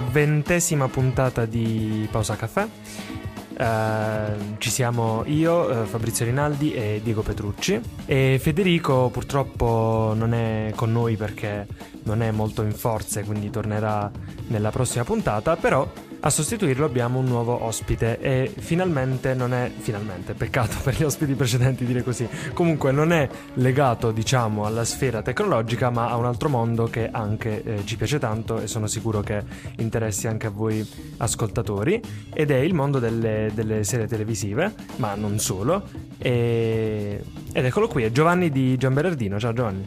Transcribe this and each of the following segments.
ventesima puntata di Pausa Caffè. Uh, ci siamo io, uh, Fabrizio Rinaldi e Diego Petrucci e Federico purtroppo non è con noi perché non è molto in forze, quindi tornerà nella prossima puntata, però a sostituirlo abbiamo un nuovo ospite e finalmente non è finalmente, peccato per gli ospiti precedenti dire così. Comunque non è legato, diciamo, alla sfera tecnologica, ma a un altro mondo che anche eh, ci piace tanto e sono sicuro che interessi anche a voi ascoltatori ed è il mondo delle, delle serie televisive, ma non solo. E... Ed eccolo qui, è Giovanni di Gianberardino. Ciao Giovanni.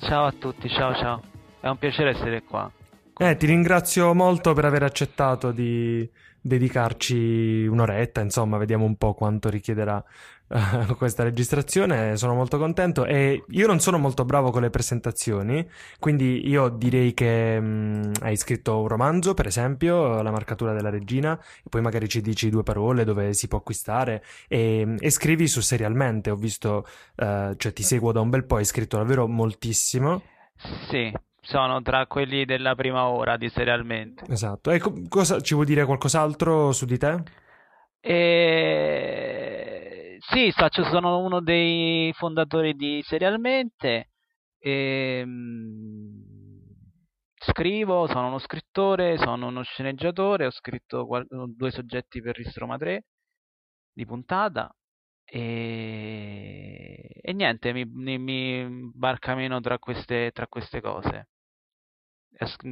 Ciao a tutti, ciao ciao. È un piacere essere qua. Eh, ti ringrazio molto per aver accettato di dedicarci un'oretta, insomma, vediamo un po' quanto richiederà uh, questa registrazione. Sono molto contento e io non sono molto bravo con le presentazioni, quindi io direi che um, hai scritto un romanzo, per esempio, La marcatura della regina, e poi magari ci dici due parole dove si può acquistare e, e scrivi su serialmente. Ho visto, uh, cioè ti seguo da un bel po', hai scritto davvero moltissimo. Sì, sono tra quelli della prima ora di Serialmente. Esatto. E co- cosa, ci vuoi dire qualcos'altro su di te? E... Sì, faccio, sono uno dei fondatori di Serialmente. E... Scrivo, sono uno scrittore, sono uno sceneggiatore, ho scritto qual- due soggetti per Ristroma 3 di puntata e, e niente, mi, mi, mi barcameno tra queste, tra queste cose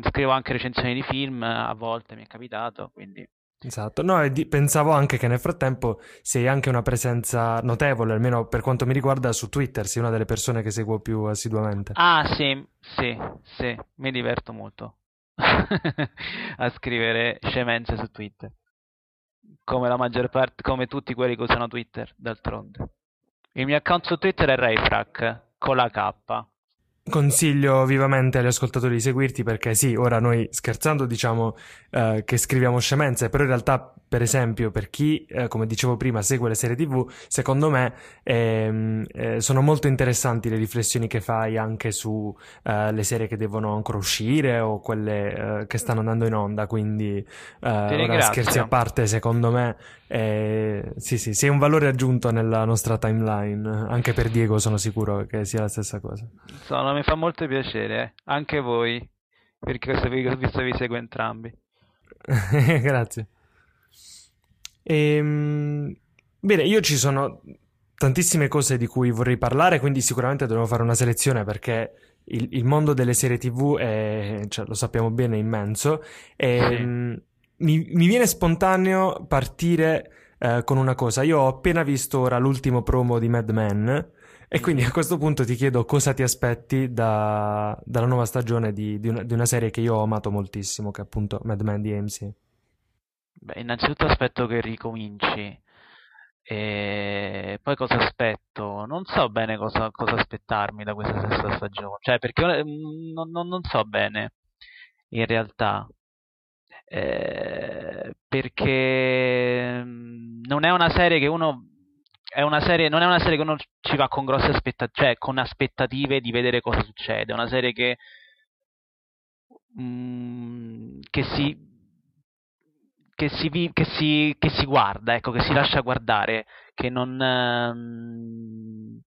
scrivo anche recensioni di film, a volte mi è capitato, quindi... Esatto, no, e di- pensavo anche che nel frattempo sei anche una presenza notevole, almeno per quanto mi riguarda su Twitter, sei una delle persone che seguo più assiduamente. Ah, sì, sì, sì, mi diverto molto a scrivere scemenze su Twitter. Come la maggior parte, come tutti quelli che usano Twitter, d'altronde. Il mio account su Twitter è Rayfrack, con la K. Consiglio vivamente agli ascoltatori di seguirti perché sì, ora noi scherzando diciamo eh, che scriviamo scemenze, però in realtà per esempio per chi, eh, come dicevo prima, segue le serie tv, secondo me ehm, eh, sono molto interessanti le riflessioni che fai anche su eh, le serie che devono ancora uscire o quelle eh, che stanno andando in onda, quindi eh, ora scherzi a parte, secondo me sì sì, sei un valore aggiunto nella nostra timeline, anche per Diego sono sicuro che sia la stessa cosa. Sono mi fa molto piacere, eh. anche voi, perché visto vi seguo entrambi. Grazie. Ehm, bene, io ci sono tantissime cose di cui vorrei parlare, quindi sicuramente dovremo fare una selezione perché il, il mondo delle serie TV è, cioè, lo sappiamo bene, immenso. E, sì. Ehm, mi, mi, viene spontaneo partire eh, con una cosa. Io ho appena visto ora l'ultimo promo di Mad Men e quindi a questo punto ti chiedo cosa ti aspetti da, dalla nuova stagione di, di, una, di, una, serie che io ho amato moltissimo, che è appunto Mad Men di AMC. Beh, innanzitutto aspetto che ricominci. E poi cosa aspetto? Non so bene cosa, cosa aspettarmi da questa sesta stagione. Cioè, perché non, non, non so bene in realtà. Eh, perché non è una serie che uno è una serie, non è una serie che uno ci va con grosse aspettative, cioè con aspettative di vedere cosa succede. È una serie che, mm, che si che si, che, si, che si, guarda, ecco, che si lascia guardare, che non, ehm,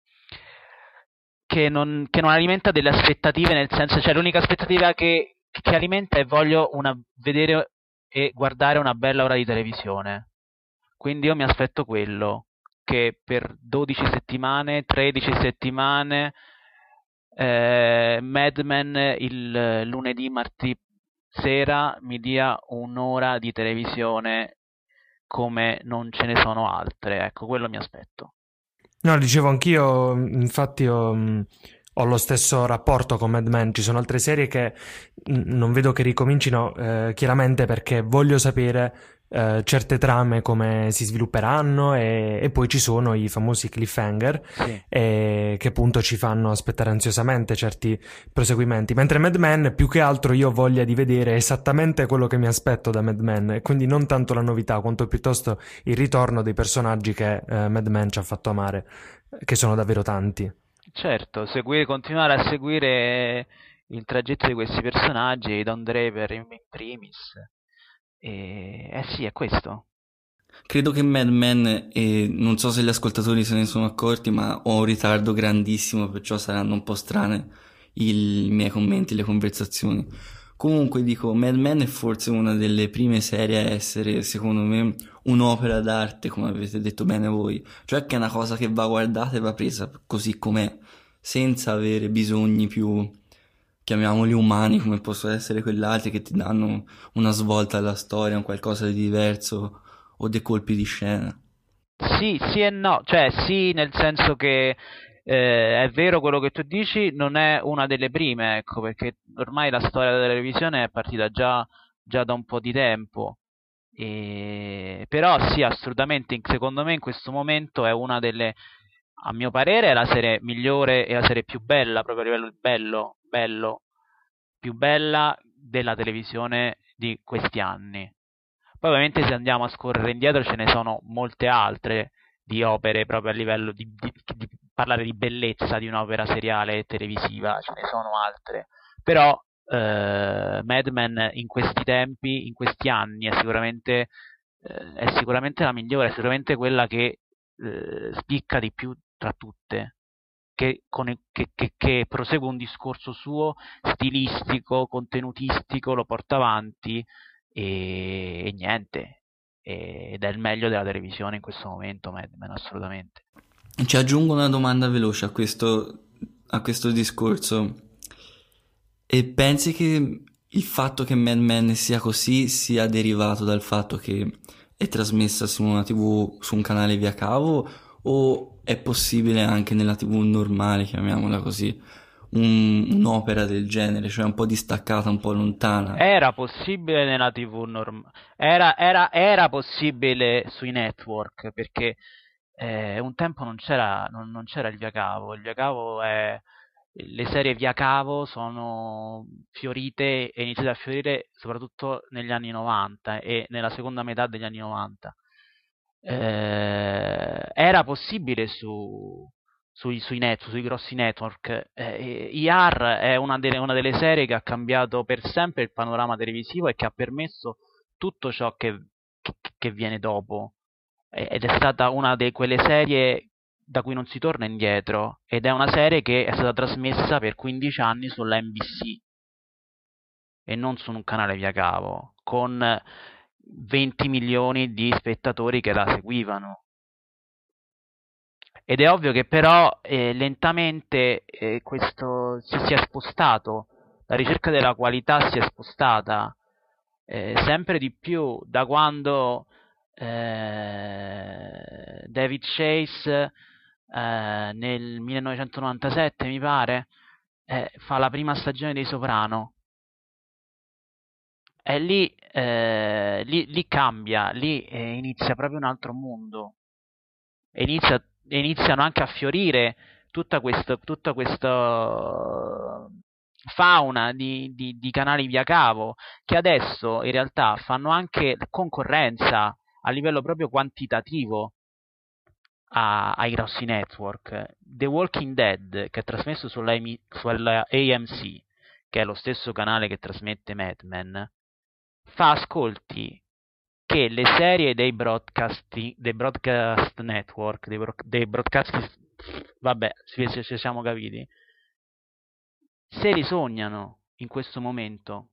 che non, che non alimenta delle aspettative, nel senso, cioè l'unica aspettativa che, che alimenta è voglio una, vedere e guardare una bella ora di televisione. Quindi io mi aspetto quello che per 12 settimane, 13 settimane, eh, Mad Men il lunedì, martedì sera mi dia un'ora di televisione come non ce ne sono altre. Ecco, quello mi aspetto. No, dicevo anch'io, infatti ho, ho lo stesso rapporto con Mad Men. Ci sono altre serie che non vedo che ricomincino eh, chiaramente perché voglio sapere Uh, certe trame come si svilupperanno e, e, poi ci sono i famosi cliffhanger sì. e, che appunto ci fanno aspettare ansiosamente certi proseguimenti. Mentre Mad Men più che altro io ho voglia di vedere esattamente quello che mi aspetto da Mad Men quindi non tanto la novità quanto piuttosto il ritorno dei personaggi che uh, Mad Men ci ha fatto amare che sono davvero tanti. Certo seguire, continuare a seguire il tragitto di questi personaggi Don Draper in primis E, eh sì, è questo. Credo che Mad Men, e non so se gli ascoltatori se ne sono accorti, ma ho un ritardo grandissimo, perciò saranno un po' strane i miei commenti, le conversazioni. Comunque dico, Mad Men è forse una delle prime serie a essere, secondo me, un'opera d'arte, come avete detto bene voi. Cioè che è una cosa che va guardata e va presa così com'è, senza avere bisogni più, chiamiamoli umani, come possono essere quell'altri che ti danno una svolta alla storia, un qualcosa di diverso o dei colpi di scena. Sì, sì e no, cioè sì nel senso che eh, è vero quello che tu dici, non è una delle prime, ecco, perché ormai la storia della televisione è partita già, già da un po' di tempo. E... Però sì, assolutamente, secondo me in questo momento è una delle, a mio parere, è la serie migliore e la serie più bella, proprio a livello bello, bello, più bella della televisione di questi anni. Poi ovviamente se andiamo a scorrere indietro ce ne sono molte altre di opere proprio a livello di, di, di parlare di bellezza di un'opera seriale televisiva, ce ne sono altre. Però eh, Mad Men in questi tempi, in questi anni, è sicuramente, eh, è sicuramente la migliore, è sicuramente quella che eh, spicca di più tra tutte. Che, con, che, che, che, prosegue un discorso suo stilistico, contenutistico, lo porta avanti e, e niente, ed è il meglio della televisione in questo momento, Mad Men, assolutamente. Ci aggiungo una domanda veloce a questo, a questo discorso. E pensi che il fatto che Mad Men sia così sia derivato dal fatto che è trasmessa su una tv, su un canale via cavo o è possibile anche nella tv normale, chiamiamola così? un, un'opera del genere, cioè un po' distaccata, un po' lontana. Era possibile nella TV normale, era, era, era, possibile sui network perché eh, un tempo non c'era, non, non c'era il via cavo, il via cavo è le serie via cavo sono fiorite e iniziate a fiorire soprattutto negli anni 90 e nella seconda metà degli anni 90. Eh, era possibile su, sui, sui, net, sui grossi network. Eh, IR è una delle, una delle, serie che ha cambiato per sempre il panorama televisivo e che ha permesso tutto ciò che, che, che viene dopo. Ed è stata una di quelle serie da cui non si torna indietro. Ed è una serie che è stata trasmessa per 15 anni sulla NBC e non su un canale via cavo, con 20 milioni di spettatori che la seguivano. Ed è ovvio che però eh, lentamente eh, questo si, si, è spostato, la ricerca della qualità si è spostata eh, sempre di più da quando eh, David Chase eh, nel 1997 mi pare eh, fa la prima stagione dei Soprano e lì, lì, lì cambia, lì inizia proprio un altro mondo inizia iniziano anche a fiorire tutta questa, tutta questa fauna di, di, di, canali via cavo che adesso in realtà fanno anche concorrenza a livello proprio quantitativo a, ai grossi network. The Walking Dead, che è trasmesso sulla AMC, che è lo stesso canale che trasmette Mad Men, fa ascolti che le serie dei broadcast, dei broadcast network, dei, dei broadcast, vabbè, se, se siamo capiti, se li sognano in questo momento.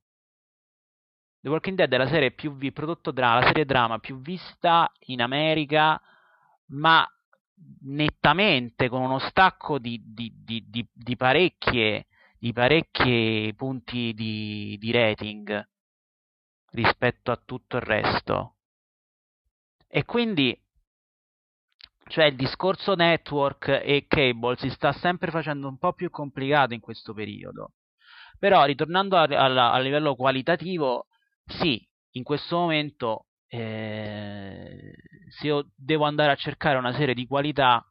The Walking Dead è la serie più vi- prodotto dra- la serie drama più vista in America, ma nettamente con uno stacco di, di, di, di parecchie, parecchie punti di rating rispetto a tutto il resto. E quindi, cioè il discorso network e cable si sta sempre facendo un po' più complicato in questo periodo. Però, ritornando a, a, a livello qualitativo, sì, in questo momento eh, se io devo andare a cercare una serie di qualità,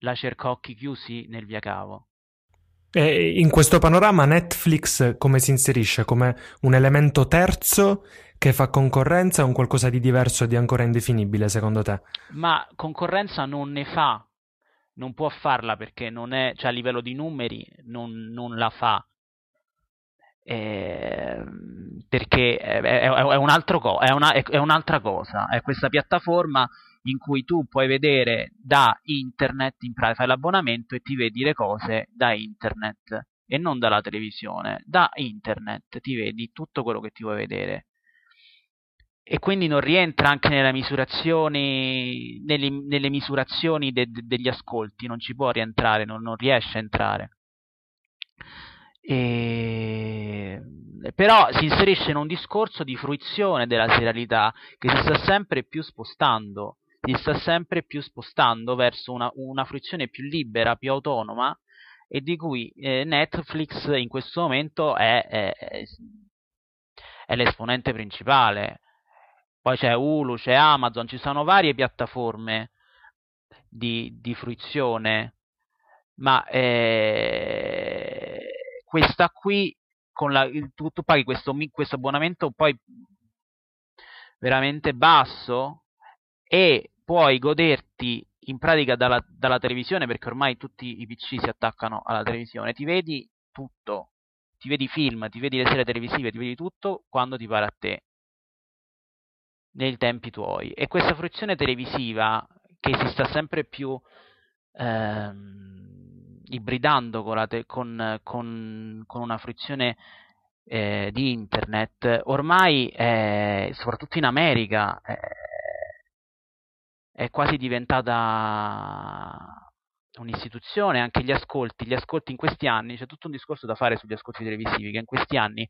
la cerco a occhi chiusi nel via cavo. E in questo panorama Netflix come si inserisce? Come un elemento terzo che fa concorrenza o un qualcosa di diverso e di ancora indefinibile secondo te? Ma concorrenza non ne fa, non può farla perché non è, cioè a livello di numeri non, non la fa. eh, perché è, è, è, un co- è, una, è un'altra cosa, è questa piattaforma in cui tu puoi vedere da internet, in pratica fai l'abbonamento e ti vedi le cose da internet e non dalla televisione, da internet ti vedi tutto quello che ti vuoi vedere. E quindi non rientra anche nelle misurazioni, nelle, nelle misurazioni de, de, degli ascolti, non ci può rientrare, non, non riesce a entrare. E... Però si inserisce in un discorso di fruizione della serialità che si sta sempre più spostando, si sta sempre più spostando verso una, una fruizione più libera, più autonoma e di cui eh, Netflix in questo momento è, è, è l'esponente principale. Poi c'è Hulu, c'è Amazon, ci sono varie piattaforme di, di fruizione, ma eh, questa qui, con la, tu, tu paghi questo, questo abbonamento poi veramente basso e puoi goderti in pratica dalla, dalla, televisione perché ormai tutti i PC si attaccano alla televisione, ti vedi tutto, ti vedi film, ti vedi le serie televisive, ti vedi tutto quando ti pare a te. Nei tempi tuoi. E questa fruizione televisiva che si sta sempre più ehm, ibridando con, te- con, con, con, una fruizione eh, di internet, ormai, è, soprattutto in America, è, è quasi diventata un'istituzione, anche gli ascolti, gli ascolti in questi anni, c'è tutto un discorso da fare sugli ascolti televisivi, che in questi anni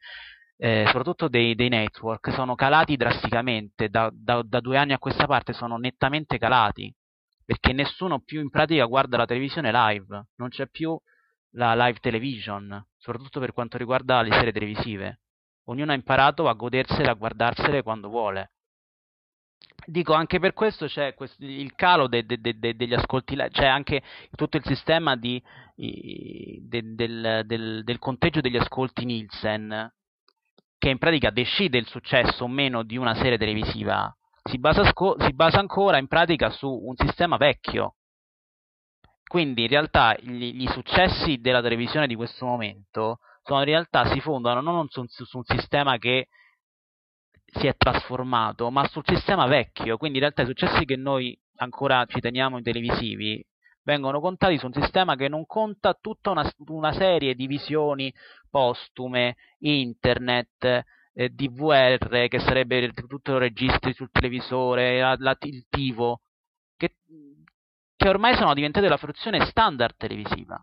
eh, soprattutto dei, dei, network, sono calati drasticamente, da, da, da, due anni a questa parte sono nettamente calati, perché nessuno più in pratica guarda la televisione live, non c'è più la live television, soprattutto per quanto riguarda le serie televisive. Ognuno ha imparato a godersele, a guardarsele quando vuole. Dico, anche per questo c'è questo, il calo de, de, de, degli ascolti, c'è anche tutto il sistema di, del, del, del conteggio degli ascolti Nielsen, che in pratica decide il successo o meno di una serie televisiva, si basa, sco- si basa ancora in pratica su un sistema vecchio. Quindi in realtà gli, gli, successi della televisione di questo momento sono in realtà si fondano non su, su un sistema che si è trasformato, ma sul sistema vecchio. Quindi in realtà i successi che noi ancora ci teniamo in televisivi vengono contati su un sistema che non conta tutta una, una serie di visioni postume, internet, eh, DVR, che sarebbe tutto registri sul televisore, la, la, il TiVo, che, che ormai sono diventate la fruizione standard televisiva.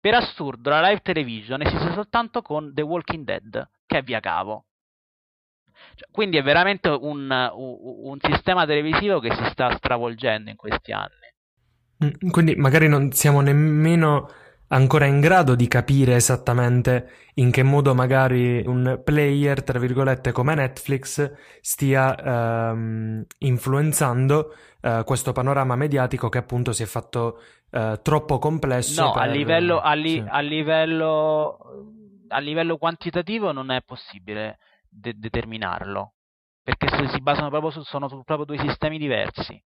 Per assurdo, la live television esiste soltanto con The Walking Dead, che è via cavo. Cioè, quindi è veramente un, un, sistema televisivo che si sta stravolgendo in questi anni. Mm, quindi magari non siamo nemmeno ancora in grado di capire esattamente in che modo magari un player, tra virgolette, come Netflix stia ehm, influenzando eh, questo panorama mediatico che appunto si è fatto eh, troppo complesso. No, per... a, livello, a, li, sì. a, livello, a, livello, quantitativo non è possibile de- determinarlo, perché si basano proprio su, sono proprio due sistemi diversi.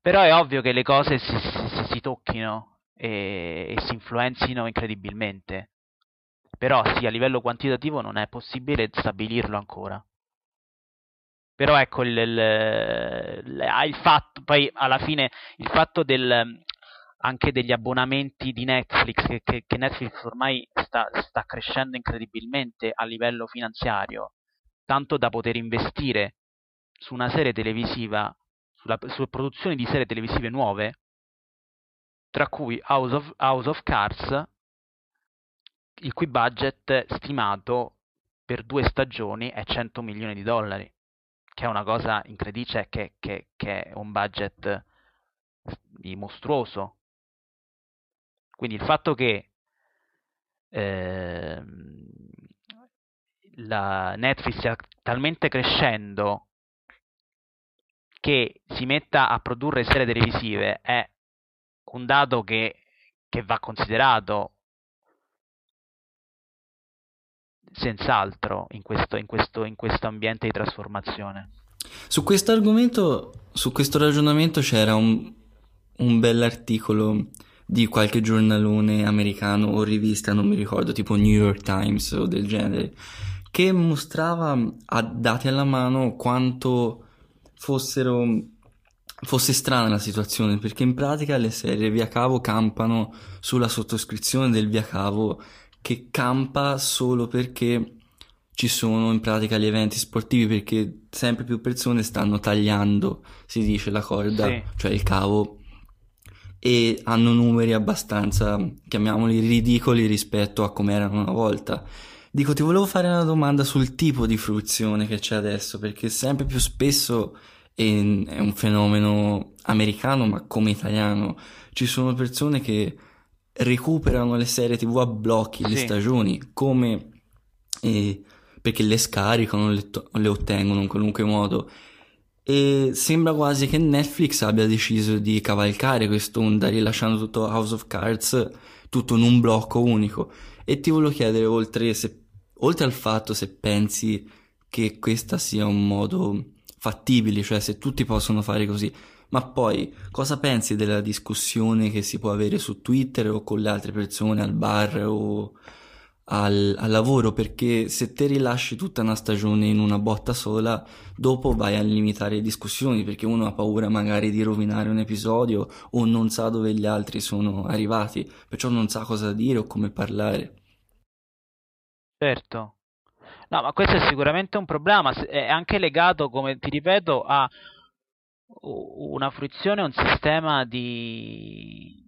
Però è ovvio che le cose si, si, si tocchino e, e si influenzino incredibilmente. Però sì, a livello quantitativo non è possibile stabilirlo ancora. Però ecco il, il, il, fatto, poi alla fine il fatto del, anche degli abbonamenti di Netflix, che, che Netflix ormai sta, sta, crescendo incredibilmente a livello finanziario, tanto da poter investire su una serie televisiva sulla, sulle produzioni di serie televisive nuove, tra cui House of, House of Cards, il cui budget stimato per due stagioni è 100 milioni di dollari, che è una cosa incredibile, che, che, che è un budget mostruoso. Quindi il fatto che eh, la Netflix stia talmente crescendo che si metta a produrre serie televisive è un dato che, che va considerato senz'altro in questo, in, questo, in questo ambiente di trasformazione. Su questo argomento, su questo ragionamento c'era un, un bell'articolo di qualche giornalone americano o rivista, non mi ricordo, tipo New York Times o del genere, che mostrava a dati alla mano quanto fossero fosse strana la situazione perché in pratica le serie via cavo campano sulla sottoscrizione del via cavo che campa solo perché ci sono in pratica gli eventi sportivi perché sempre più persone stanno tagliando, si dice, la corda, sì. cioè il cavo e hanno numeri abbastanza, chiamiamoli ridicoli rispetto a come erano una volta. Dico, ti volevo fare una domanda sul tipo di fruizione che c'è adesso, perché sempre più spesso è un fenomeno americano, ma come italiano. Ci sono persone che recuperano le serie tv a blocchi, sì. le stagioni, come... Eh, perché le scaricano, le, to- le ottengono in qualunque modo e sembra quasi che Netflix abbia deciso di cavalcare quest'onda rilasciando tutto House of Cards tutto in un blocco unico. E ti volevo chiedere oltre, se, oltre al fatto se pensi che questo sia un modo fattibile cioè se tutti possono fare così ma poi cosa pensi della discussione che si può avere su Twitter o con le altre persone al bar o al, al, lavoro perché se te rilasci tutta una stagione in una botta sola, dopo vai a limitare le discussioni perché uno ha paura magari di rovinare un episodio o non sa dove gli altri sono arrivati, perciò non sa cosa dire o come parlare. Certo. No, ma questo è sicuramente un problema, è anche legato, come ti ripeto, a una fruizione, un sistema di,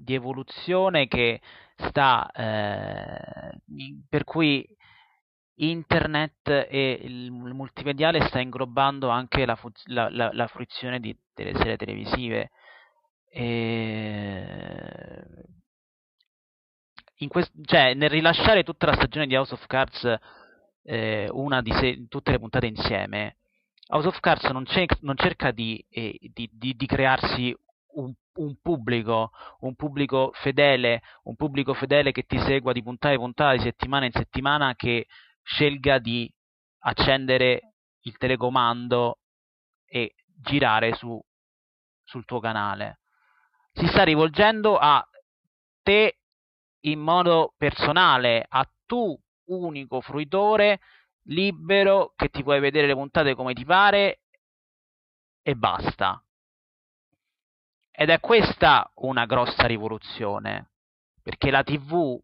di evoluzione che sta, eh, per cui internet e il multimediale sta inglobando anche la, la, la, la fruizione di, delle serie televisive. E... Quest- cioè, nel rilasciare tutta la stagione di House of Cards, eh, una di se- tutte le puntate insieme, House of Cards non, non cerca di, eh, di, di, di crearsi un, un, pubblico, un pubblico fedele, un pubblico fedele che ti segua di puntata in puntata, di settimana in settimana, che scelga di accendere il telecomando e girare su, sul tuo canale. Si sta rivolgendo a te in modo personale, a tu unico fruitore libero che ti puoi vedere le puntate come ti pare e basta. Ed è questa una grossa rivoluzione, perché la TV,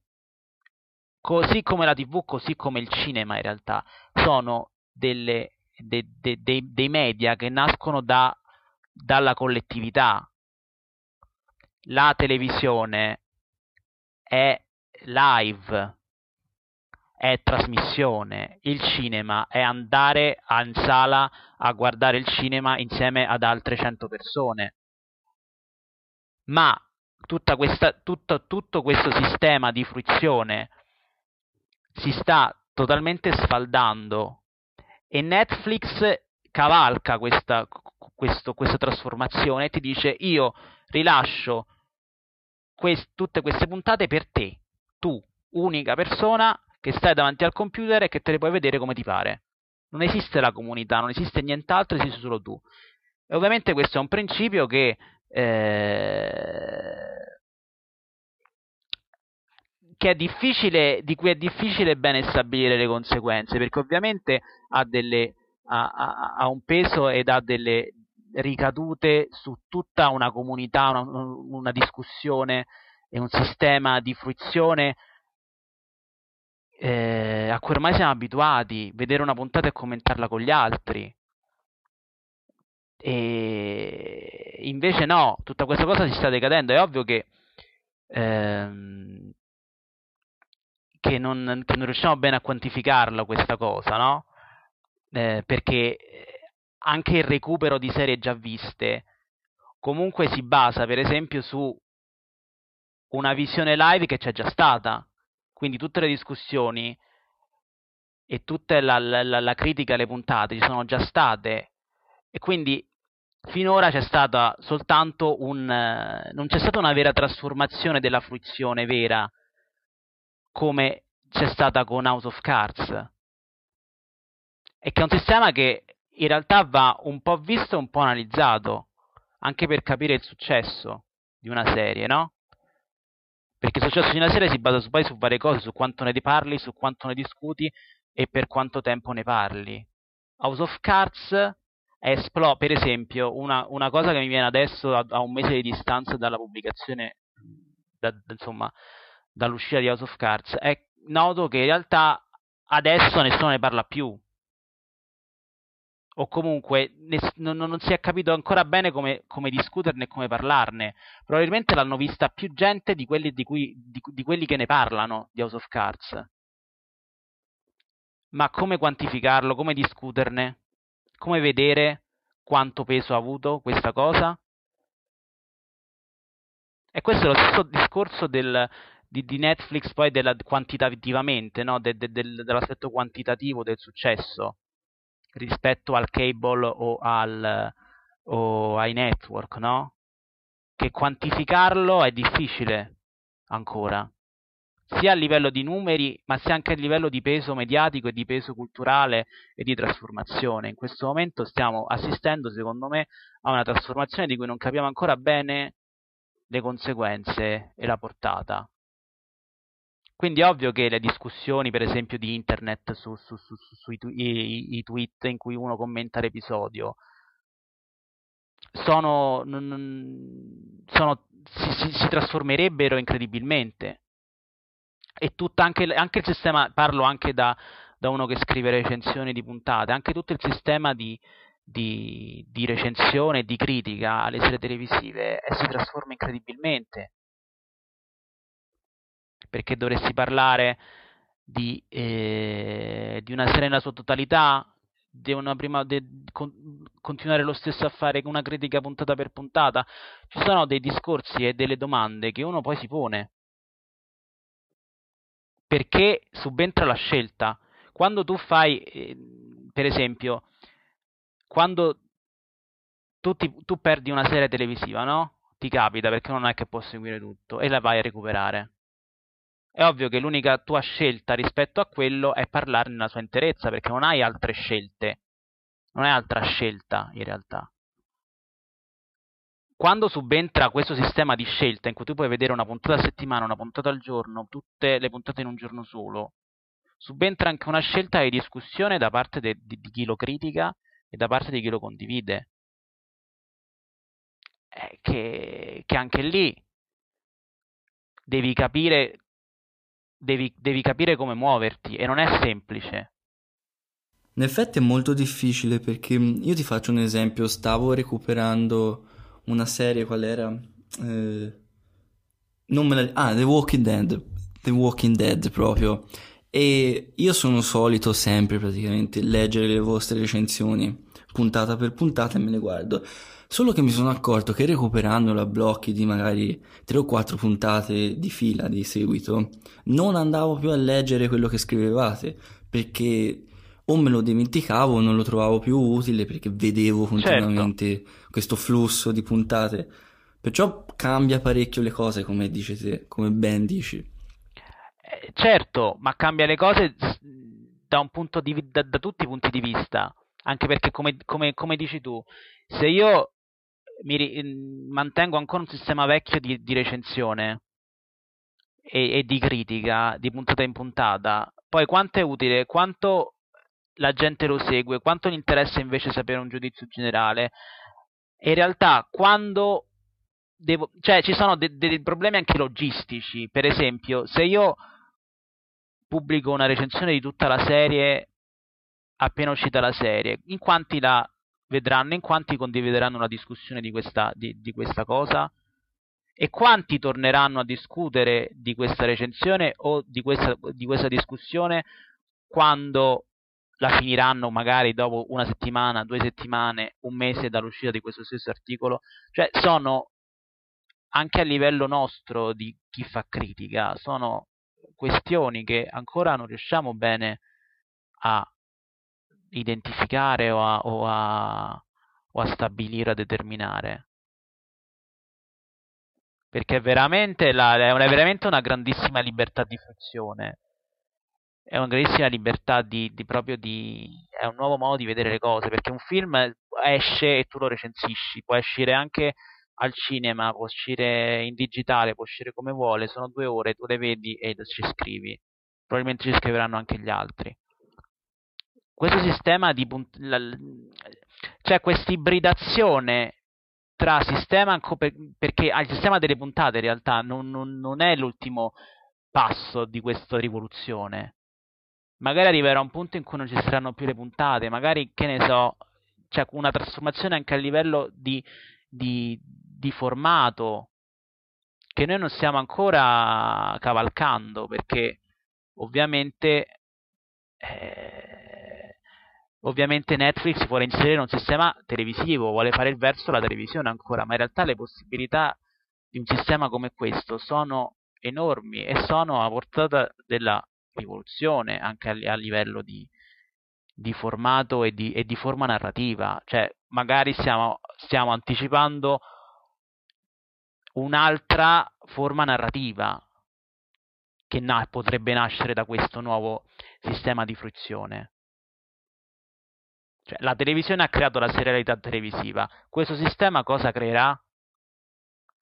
così come la TV, così come il cinema in realtà, sono delle, de, de, de, dei media che nascono da, dalla collettività. La televisione è live, è trasmissione, il cinema è andare in sala a guardare il cinema insieme ad altre 100 persone ma questa, tutto, tutto questo sistema di fruizione si sta totalmente sfaldando e Netflix cavalca questa, questo, questa trasformazione e ti dice io rilascio quest, tutte queste puntate per te, tu, unica persona che stai davanti al computer e che te le puoi vedere come ti pare. Non esiste la comunità, non esiste nient'altro, esiste solo tu. E ovviamente questo è un principio che eh, che è difficile, di cui è difficile bene stabilire le conseguenze, perché ovviamente ha, delle, ha, ha, ha un peso ed ha delle ricadute su tutta una comunità, una, una discussione e un sistema di fruizione eh, a cui ormai siamo abituati, vedere una puntata e commentarla con gli altri. E invece no, tutta questa cosa si sta decadendo. È ovvio che, ehm, che, non, che non, riusciamo bene a quantificarla questa cosa, no? Eh, perché anche il recupero di serie già viste comunque si basa, per esempio, su una visione live che c'è già stata. Quindi tutte le discussioni e tutta la, la, la critica alle puntate ci sono già state e quindi finora c'è stata soltanto un eh, non c'è stata una vera trasformazione della fruizione vera come c'è stata con House of Cards e che è un sistema che in realtà va un po' visto e un po' analizzato anche per capire il successo di una serie, no? Perché il successo di una serie si basa poi su varie cose, su quanto ne parli, su quanto ne discuti e per quanto tempo ne parli. House of Cards è esploso, per esempio, una, una, cosa che mi viene adesso a, a, un mese di distanza dalla pubblicazione, da, insomma, dall'uscita di House of Cards, è noto che in realtà adesso nessuno ne parla più o comunque ne, non, non, si è capito ancora bene come, come, discuterne e come parlarne. Probabilmente l'hanno vista più gente di quelli, di, cui, di, di quelli che ne parlano di House of Cards. Ma come quantificarlo? Come discuterne? Come vedere quanto peso ha avuto questa cosa? E questo è lo stesso discorso del, di, di, Netflix poi della, quantitativamente, no? de, de, del, dell'aspetto quantitativo del successo rispetto al cable o, al, o ai network, no? Che quantificarlo è difficile ancora, sia a livello di numeri, ma sia anche a livello di peso mediatico e di peso culturale e di trasformazione. In questo momento stiamo assistendo, secondo me, a una trasformazione di cui non capiamo ancora bene le conseguenze e la portata. Quindi è ovvio che le discussioni, per esempio, di internet su, su, su, sui i tweet in cui uno commenta l'episodio sono, sono si, si, si, trasformerebbero incredibilmente. E tutta anche, anche il sistema, parlo anche da, da, uno che scrive recensioni di puntate, anche tutto il sistema di, di, di recensione e di critica alle serie televisive eh, si trasforma incredibilmente perché dovresti parlare di, eh, di una serie nella sua totalità, devono prima de- con- continuare lo stesso a fare una critica puntata per puntata. Ci sono dei discorsi e delle domande che uno poi si pone. Perché subentra la scelta. Quando tu fai, eh, per esempio, quando tu, ti, tu perdi una serie televisiva, no? Ti capita perché non è che puoi seguire tutto e la vai a recuperare è ovvio che l'unica tua scelta rispetto a quello è parlarne nella sua interezza, perché non hai altre scelte, non hai altra scelta in realtà. Quando subentra questo sistema di scelta in cui tu puoi vedere una puntata a settimana, una puntata al giorno, tutte le puntate in un giorno solo, subentra anche una scelta di discussione da parte de, di, di chi lo critica e da parte di chi lo condivide. Eh, che, che anche lì devi capire devi, devi capire come muoverti e non è semplice. In effetti è molto difficile perché io ti faccio un esempio, stavo recuperando una serie, qual era? Eh, non me la... Ah, The Walking Dead, The Walking Dead proprio. E io sono solito sempre praticamente leggere le vostre recensioni puntata per puntata e me le guardo. Solo che mi sono accorto che recuperando a blocchi di magari 3 o 4 puntate di fila di seguito, non andavo più a leggere quello che scrivevate, perché o me lo dimenticavo o non lo trovavo più utile perché vedevo continuamente certo. Questo flusso di puntate. Perciò cambia parecchio le cose, come dici te, come ben dici. Eh, certo, ma cambia le cose da, di, da, da tutti i punti di vista. Anche perché, come, come, come dici tu, se io mi, mm, mantengo ancora un sistema vecchio di, di recensione e, e, di critica di puntata in puntata. Poi quanto è utile, quanto la gente lo segue, quanto gli interessa invece sapere un giudizio generale. In realtà quando devo, cioè ci sono dei de problemi anche logistici. Per esempio, se io pubblico una recensione di tutta la serie appena uscita la serie, in quanti la vedranno, in quanti condivideranno una discussione di questa, di, di questa cosa e quanti torneranno a discutere di questa recensione o di questa, di questa discussione quando la finiranno magari dopo una settimana, due settimane, un mese dall'uscita di questo stesso articolo. Cioè sono anche a livello nostro di chi fa critica, sono questioni che ancora non riusciamo bene a identificare o a, o a, o a stabilire, a determinare. Perché veramente, la, è veramente una grandissima libertà di fruizione. È una grandissima libertà di, di proprio di. è un nuovo modo di vedere le cose. Perché un film esce e tu lo recensisci, può uscire anche al cinema, può uscire in digitale, può uscire come vuole, sono due ore, tu le vedi e ci scrivi. Probabilmente ci scriveranno anche gli altri. Questo sistema di punt- la, c'è questa ibridazione tra sistema perché il sistema delle puntate in realtà non, non, non è l'ultimo passo di questa rivoluzione. Magari arriverà un punto in cui non ci saranno più le puntate, magari che ne so, c'è una trasformazione anche a livello di, di, di formato che noi non stiamo ancora cavalcando perché ovviamente eh, ovviamente Netflix vuole inserire un sistema televisivo, vuole fare il verso alla televisione ancora, ma in realtà le possibilità di un sistema come questo sono enormi e sono a portata della rivoluzione anche a, a livello di, di formato e di, e di, forma narrativa. Cioè, magari stiamo, stiamo anticipando un'altra forma narrativa che na- potrebbe nascere da questo nuovo sistema di fruizione. Cioè, la televisione ha creato la serialità televisiva. Questo sistema cosa creerà?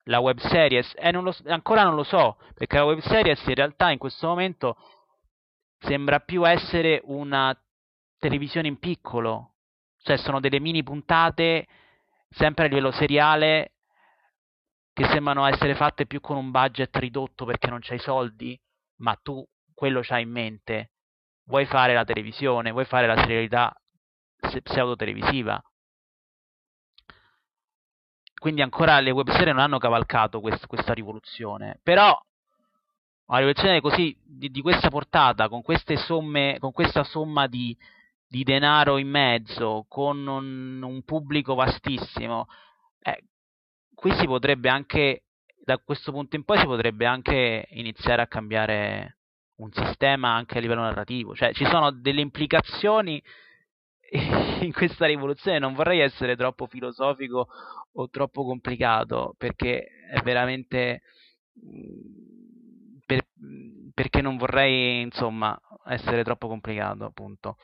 La web series? Eh, non lo, ancora non lo so, perché la web series in realtà in questo momento sembra più essere una televisione in piccolo. Cioè, sono delle mini puntate, sempre a livello seriale, che sembrano essere fatte più con un budget ridotto perché non c'hai soldi, ma tu quello c'hai in mente. Vuoi fare la televisione, vuoi fare la serialità pseudo-televisiva. Quindi ancora le web serie non hanno cavalcato quest- questa rivoluzione. Però una rivoluzione così di, di, questa portata, con somme, con questa somma di, di denaro in mezzo, con un, un pubblico vastissimo, eh, qui si potrebbe anche, da questo punto in poi si potrebbe anche iniziare a cambiare un sistema anche a livello narrativo. Cioè ci sono delle implicazioni in questa rivoluzione non vorrei essere troppo filosofico o troppo complicato perché è veramente per, perché non vorrei insomma essere troppo complicato appunto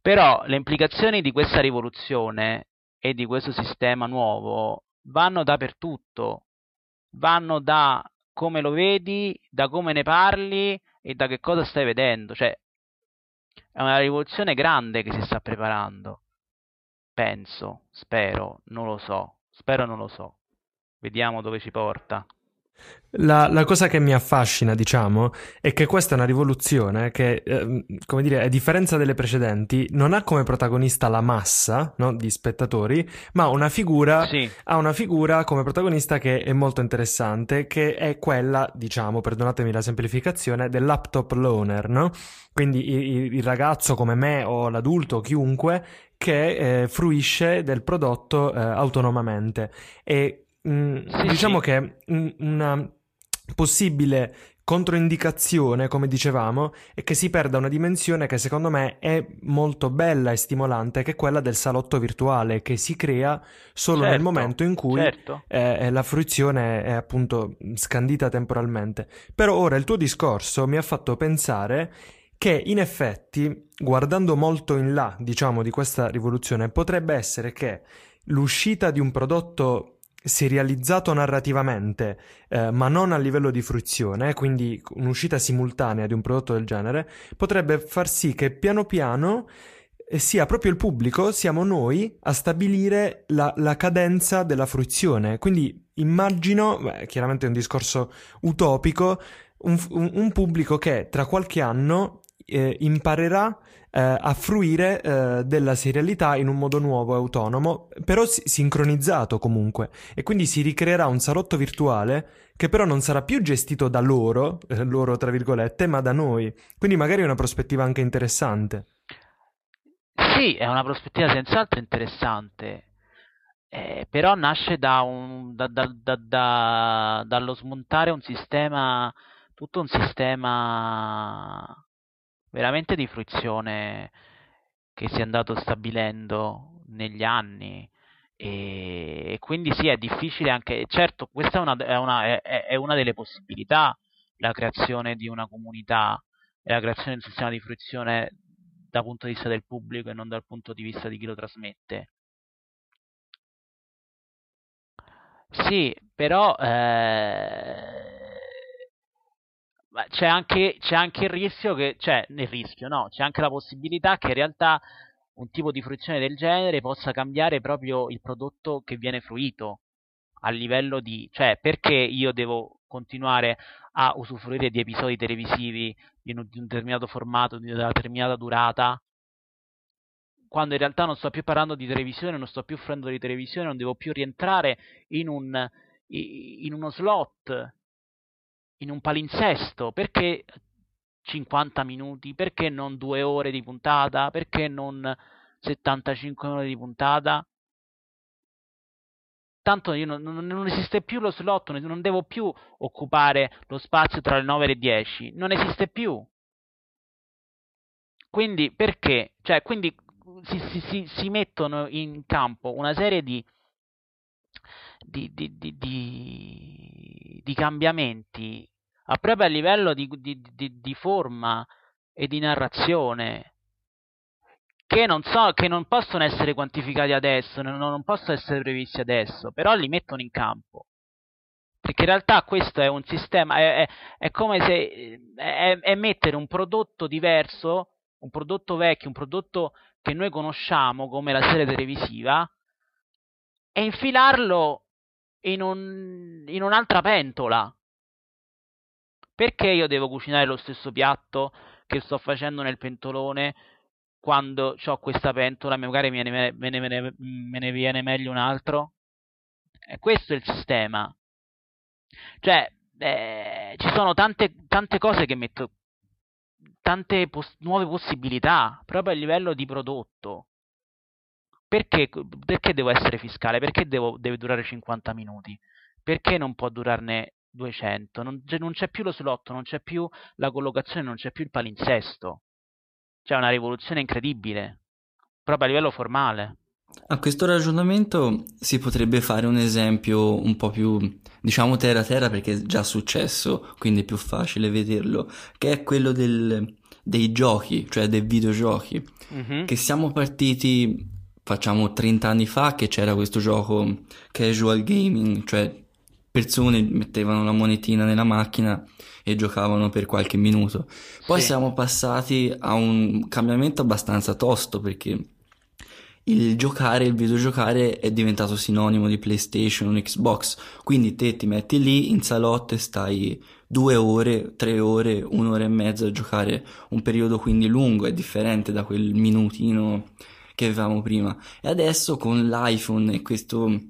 però le implicazioni di questa rivoluzione e di questo sistema nuovo vanno dappertutto vanno da come lo vedi da come ne parli e da che cosa stai vedendo cioè è una rivoluzione grande che si sta preparando. Penso, spero, non lo so. Spero non lo so. Vediamo dove ci porta. La, la, cosa che mi affascina, diciamo, è che questa è una rivoluzione che, eh, come dire, a differenza delle precedenti, non ha come protagonista la massa no, di spettatori, ma una figura, sì. ha una figura come protagonista che è molto interessante, che è quella, diciamo, perdonatemi la semplificazione, del laptop loaner, no? Quindi il, il ragazzo come me o l'adulto, chiunque, che eh, fruisce del prodotto eh, autonomamente. E Mm, sì, diciamo sì. che una possibile controindicazione, come dicevamo, è che si perda una dimensione che secondo me è molto bella e stimolante, che è quella del salotto virtuale, che si crea solo certo, nel momento in cui certo. eh, la fruizione è appunto scandita temporalmente. Però ora il tuo discorso mi ha fatto pensare che in effetti, guardando molto in là, diciamo, di questa rivoluzione, potrebbe essere che l'uscita di un prodotto serializzato narrativamente, eh, ma non a livello di fruizione, quindi un'uscita simultanea di un prodotto del genere, potrebbe far sì che piano piano eh, sia proprio il pubblico, siamo noi a stabilire la, la cadenza della fruizione. Quindi immagino, beh, chiaramente è un discorso utopico, un, un, un pubblico che tra qualche anno eh, imparerà eh, a fruire eh, della serialità in un modo nuovo e autonomo, però si- sincronizzato comunque. E quindi si ricreerà un salotto virtuale che però non sarà più gestito da loro, eh, loro tra virgolette, ma da noi. Quindi magari è una prospettiva anche interessante. Sì, è una prospettiva senz'altro interessante. Eh, però nasce da un, da, da, dallo smontare un sistema, tutto un sistema veramente di fruizione che si è andato stabilendo negli anni. E, quindi sì è difficile anche certo questa è una, è, una, è, è una, delle possibilità la creazione di una comunità e la creazione di un sistema di fruizione dal punto di vista del pubblico e non dal punto di vista di chi lo trasmette. Sì, però eh, c'è, anche, c'è anche il rischio che, cioè, nel rischio, no, c'è anche la possibilità che in realtà un tipo di fruizione del genere possa cambiare proprio il prodotto che viene fruito a livello di, cioè, perché io devo continuare a usufruire di episodi televisivi di un, di un determinato formato, di una determinata durata, quando in realtà non sto più parlando di televisione, non sto più fruendo di televisione, non devo più rientrare in, un, in uno slot, in un palinsesto, perché 50 minuti, perché non due ore di puntata, perché non 75 minuti di puntata? Tanto io non, non, non, esiste più lo slot, non devo più occupare lo spazio tra le 9 e le 10, non esiste più. Quindi perché? Cioè, quindi si, si, si, si mettono in campo una serie di, di, di, di, di cambiamenti a proprio a livello di, forma e di narrazione che non, so, che non possono essere quantificati adesso, non, non possono essere previsti adesso, però li mettono in campo. Perché in realtà questo è un sistema, è, è, è come se è, è, mettere un prodotto diverso, un prodotto vecchio, un prodotto che noi conosciamo come la serie televisiva e infilarlo in, un, in un'altra pentola. Perché io devo cucinare lo stesso piatto che sto facendo nel pentolone quando ho questa pentola, magari me ne, me ne, me ne viene meglio un altro? Questo è il sistema. Cioè, eh, ci sono tante, tante cose che metto, tante pos- nuove possibilità proprio a livello di prodotto. Perché, perché devo essere fiscale? Perché devo, deve durare 50 minuti? Perché non può durarne 200? Non, non c'è più lo slot, non c'è più la collocazione, non c'è più il palinsesto. C'è una rivoluzione incredibile, proprio a livello formale. A questo ragionamento si potrebbe fare un esempio un po' più, diciamo, terra terra perché è già successo, quindi è più facile vederlo, che è quello del, dei giochi, cioè dei videogiochi, mm-hmm. che siamo partiti, facciamo 30 anni fa, che c'era questo gioco casual gaming, cioè persone mettevano la monetina nella macchina e giocavano per qualche minuto. Poi sì. siamo passati a un cambiamento abbastanza tosto perché il giocare, il videogiocare è diventato sinonimo di PlayStation, Xbox, quindi te ti metti lì in salotto e stai due ore, tre ore, un'ora e mezza a giocare, un periodo quindi lungo, è differente da quel minutino che avevamo prima. E adesso con l'iPhone e questo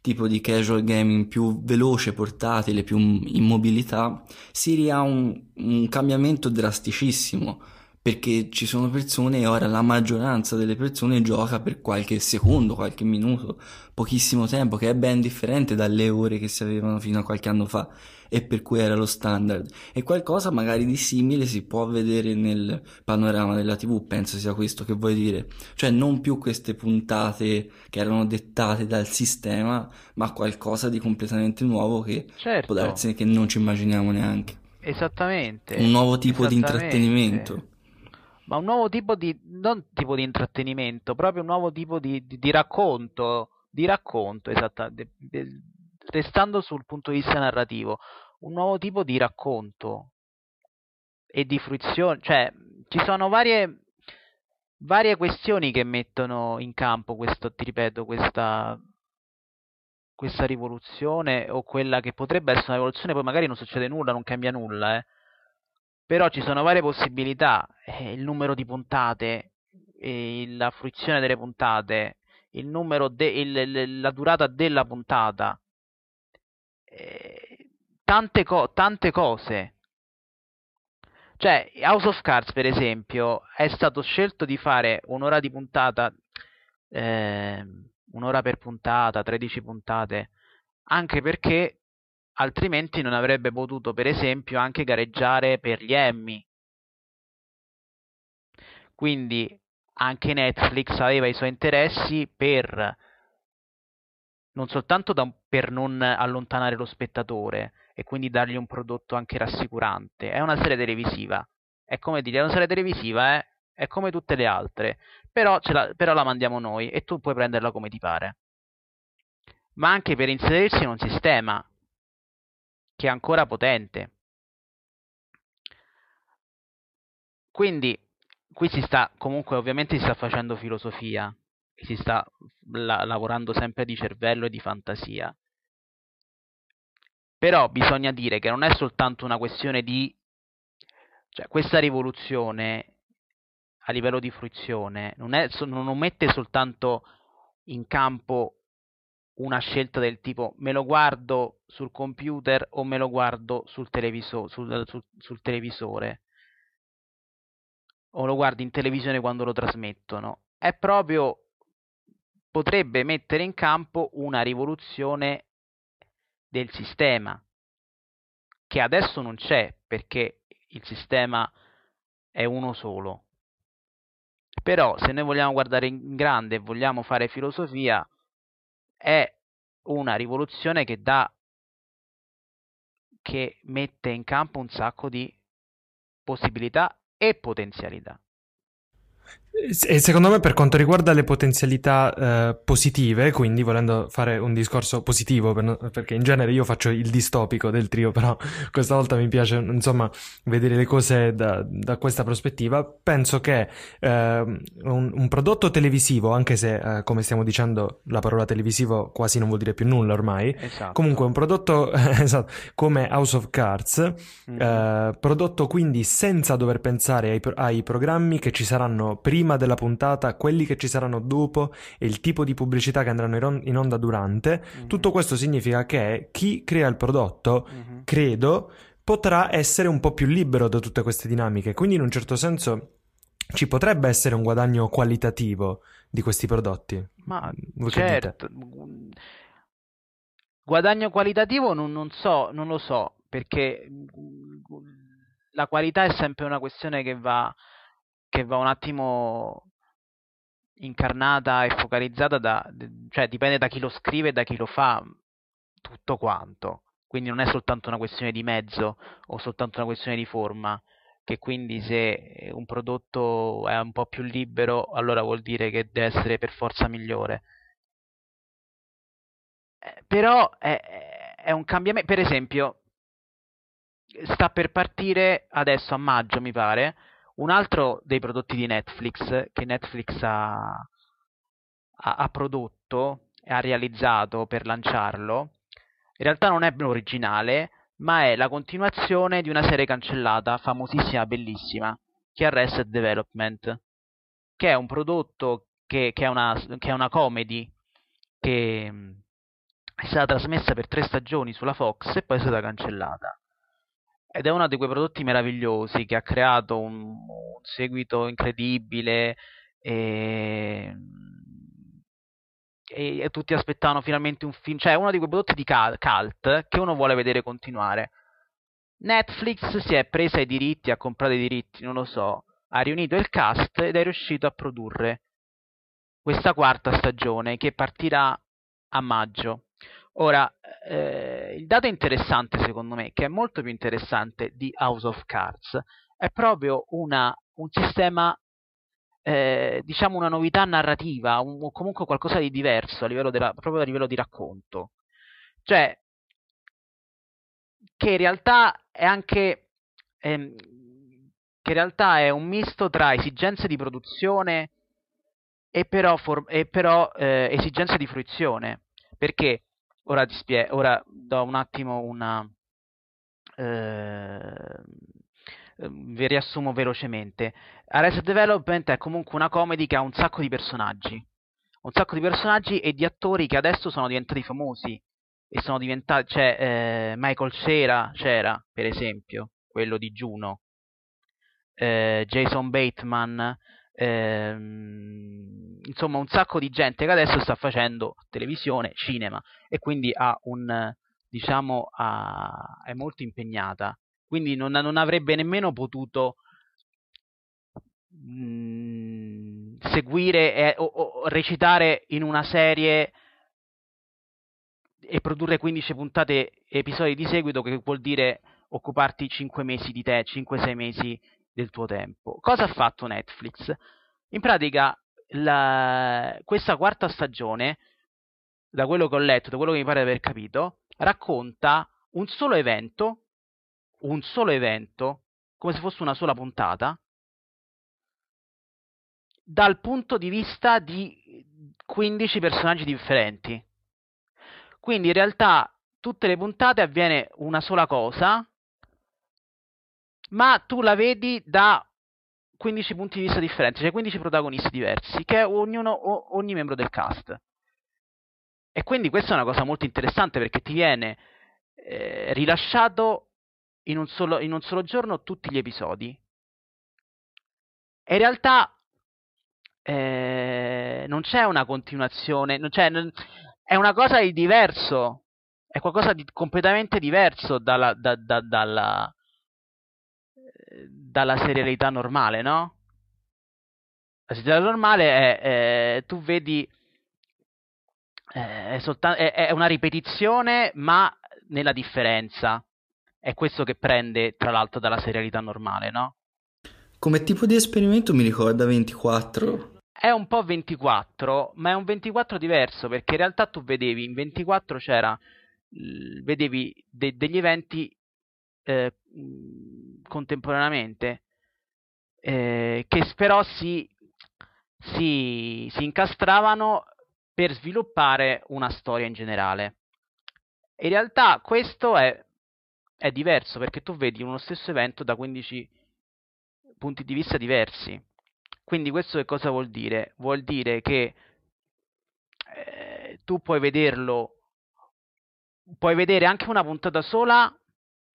tipo di casual gaming più veloce, portatile, più in mobilità, si ha un, un cambiamento drasticissimo perché ci sono persone e ora la maggioranza delle persone gioca per qualche secondo, qualche minuto, pochissimo tempo, che è ben differente dalle ore che si avevano fino a qualche anno fa e per cui era lo standard. E qualcosa magari di simile si può vedere nel panorama della TV, penso sia questo che vuoi dire. Cioè non più queste puntate che erano dettate dal sistema, ma qualcosa di completamente nuovo che certo. può darsi che non ci immaginiamo neanche. Esattamente. Un nuovo tipo di intrattenimento ma un nuovo tipo di, non tipo di intrattenimento, proprio un nuovo tipo di, di, di racconto, di racconto, esattamente, restando sul punto di vista narrativo, un nuovo tipo di racconto e di fruizione, cioè ci sono varie, varie questioni che mettono in campo questo, ti ripeto, questa, questa rivoluzione o quella che potrebbe essere una rivoluzione, poi magari non succede nulla, non cambia nulla, eh però ci sono varie possibilità, eh, il numero di puntate, eh, la fruizione delle puntate, il numero de- il, la durata della puntata, eh, tante, co- tante cose. Cioè, House of Cards, per esempio, è stato scelto di fare un'ora di puntata, eh, un'ora per puntata, 13 puntate, anche perché altrimenti non avrebbe potuto, per esempio, anche gareggiare per gli Emmy. Quindi anche Netflix aveva i suoi interessi per non soltanto da, per non allontanare lo spettatore e quindi dargli un prodotto anche rassicurante. È una serie televisiva. È come dire, è una serie televisiva, eh? è come tutte le altre, però, la, però la mandiamo noi e tu puoi prenderla come ti pare. ma anche per inserirsi in un sistema che è ancora potente. Quindi qui si sta comunque ovviamente si sta facendo filosofia, si sta la- lavorando sempre di cervello e di fantasia. Però bisogna dire che non è soltanto una questione di cioè, questa rivoluzione a livello di fruizione non, è, non mette soltanto in campo una scelta del tipo me lo guardo sul computer o me lo guardo sul, televiso- sul, sul, sul televisore o lo guardi in televisione quando lo trasmettono. È proprio potrebbe mettere in campo una rivoluzione del sistema che adesso non c'è perché il sistema è uno solo. Però se noi vogliamo guardare in grande e vogliamo fare filosofia, è una rivoluzione che dà che mette in campo un sacco di possibilità e potenzialità. E secondo me per quanto riguarda le potenzialità eh, positive, quindi volendo fare un discorso positivo, per, perché in genere io faccio il distopico del trio, però questa volta mi piace insomma vedere le cose da, da questa prospettiva, penso che eh, un, un, prodotto televisivo, anche se eh, come stiamo dicendo la parola televisivo quasi non vuol dire più nulla ormai, esatto. comunque un prodotto esatto, come House of Cards, mm. prodotto quindi senza dover pensare ai, ai programmi che ci saranno prima prima della puntata, quelli che ci saranno dopo e il tipo di pubblicità che andranno in onda durante. Mm-hmm. Tutto questo significa che chi crea il prodotto, mm-hmm. credo, potrà essere un po' più libero da tutte queste dinamiche. Quindi in un certo senso ci potrebbe essere un guadagno qualitativo di questi prodotti. Ma Voi certo, guadagno qualitativo non, non, so, non lo so, perché la qualità è sempre una questione che va che va un attimo incarnata e focalizzata da, cioè dipende da chi lo scrive e da chi lo fa tutto quanto. Quindi non è soltanto una questione di mezzo o soltanto una questione di forma, che quindi se un prodotto è un po' più libero, allora vuol dire che deve essere per forza migliore. Eh, però è, è un cambiamento, per esempio, sta per partire adesso a maggio, mi pare, un altro dei prodotti di Netflix che Netflix ha, ha, ha prodotto e ha realizzato per lanciarlo, in realtà non è originale, ma è la continuazione di una serie cancellata, famosissima, bellissima, che è Arrested Development, che è un prodotto che, che, è, una, che è una comedy che è stata trasmessa per tre stagioni sulla Fox e poi è stata cancellata ed è uno di quei prodotti meravigliosi che ha creato un, un seguito incredibile e, e, e, tutti aspettavano finalmente un film, cioè uno di quei prodotti di cult che uno vuole vedere continuare. Netflix si è presa i diritti, ha comprato i diritti, non lo so, ha riunito il cast ed è riuscito a produrre questa quarta stagione che partirà a maggio. Ora, eh, il dato interessante secondo me, che è molto più interessante di House of Cards, è proprio una, un sistema, eh, diciamo una novità narrativa, o comunque qualcosa di diverso a livello della, proprio a livello di racconto. Cioè, che in realtà è anche... Ehm, che in realtà è un misto tra esigenze di produzione e però, for- e però eh, esigenze di fruizione. Perché Ora ti spiego, ora do un attimo una... Eh, vi riassumo velocemente. Arrested Development è comunque una comedy che ha un sacco di personaggi. Un sacco di personaggi e di attori che adesso sono diventati famosi. E sono diventati... C'è eh, Michael Cera, c'era, per esempio, quello di Juno. Eh, Jason Bateman, ehm, insomma un sacco di gente che adesso sta facendo televisione, cinema e quindi ha un diciamo ha, è molto impegnata. Quindi non, non avrebbe nemmeno potuto mh, mm, seguire e, o, o recitare in una serie e produrre 15 puntate episodi di seguito che vuol dire occuparti 5 mesi di te, 5-6 mesi del tuo tempo. Cosa ha fatto Netflix? In pratica la, questa quarta stagione da quello che ho letto, da quello che mi pare di aver capito, racconta un solo evento, un solo evento, come se fosse una sola puntata, dal punto di vista di 15 personaggi differenti. Quindi in realtà tutte le puntate avviene una sola cosa, ma tu la vedi da 15 punti di vista differenti, cioè 15 protagonisti diversi, che è ognuno, ogni membro del cast. E quindi questa è una cosa molto interessante perché ti viene eh, rilasciato in un, solo, in un solo giorno tutti gli episodi. E in realtà eh, non c'è una continuazione, non c'è, non, è una cosa di diverso, è qualcosa di completamente diverso dalla, da, da, dalla, dalla serialità normale, no? La serialità normale è, è tu vedi è, soltanto, è, è una ripetizione, ma nella differenza. È questo che prende, tra l'altro, dalla serialità normale, no? Come tipo di esperimento mi ricorda 24. È un po' 24, ma è un 24 diverso, perché in realtà tu vedevi, in 24 c'era, vedevi de- degli eventi eh, contemporaneamente, eh, che però si, si, si incastravano per sviluppare una storia in generale. In realtà questo è, è diverso perché tu vedi uno stesso evento da 15 punti di vista diversi. Quindi questo che cosa vuol dire? Vuol dire che eh, tu puoi vederlo, puoi vedere anche una puntata sola,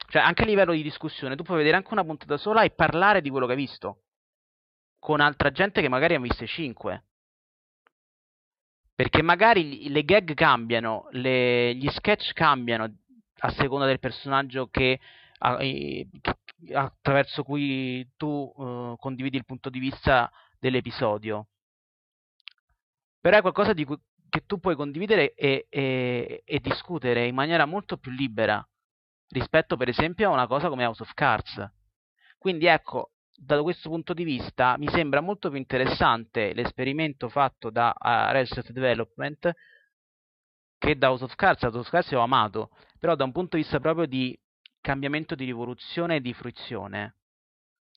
cioè anche a livello di discussione, tu puoi vedere anche una puntata sola e parlare di quello che hai visto con altra gente che magari ha visto 5. Perché magari le gag cambiano, le, gli sketch cambiano a seconda del personaggio che, attraverso cui tu uh, condividi il punto di vista dell'episodio. Però è qualcosa cui, che tu puoi condividere e, e, e, discutere in maniera molto più libera rispetto per esempio a una cosa come House of Cards. Quindi ecco, da questo punto di vista mi sembra molto più interessante l'esperimento fatto da uh, Reset Development che da House of Cards. House of Cards ho amato, però da un punto di vista proprio di cambiamento di rivoluzione e di fruizione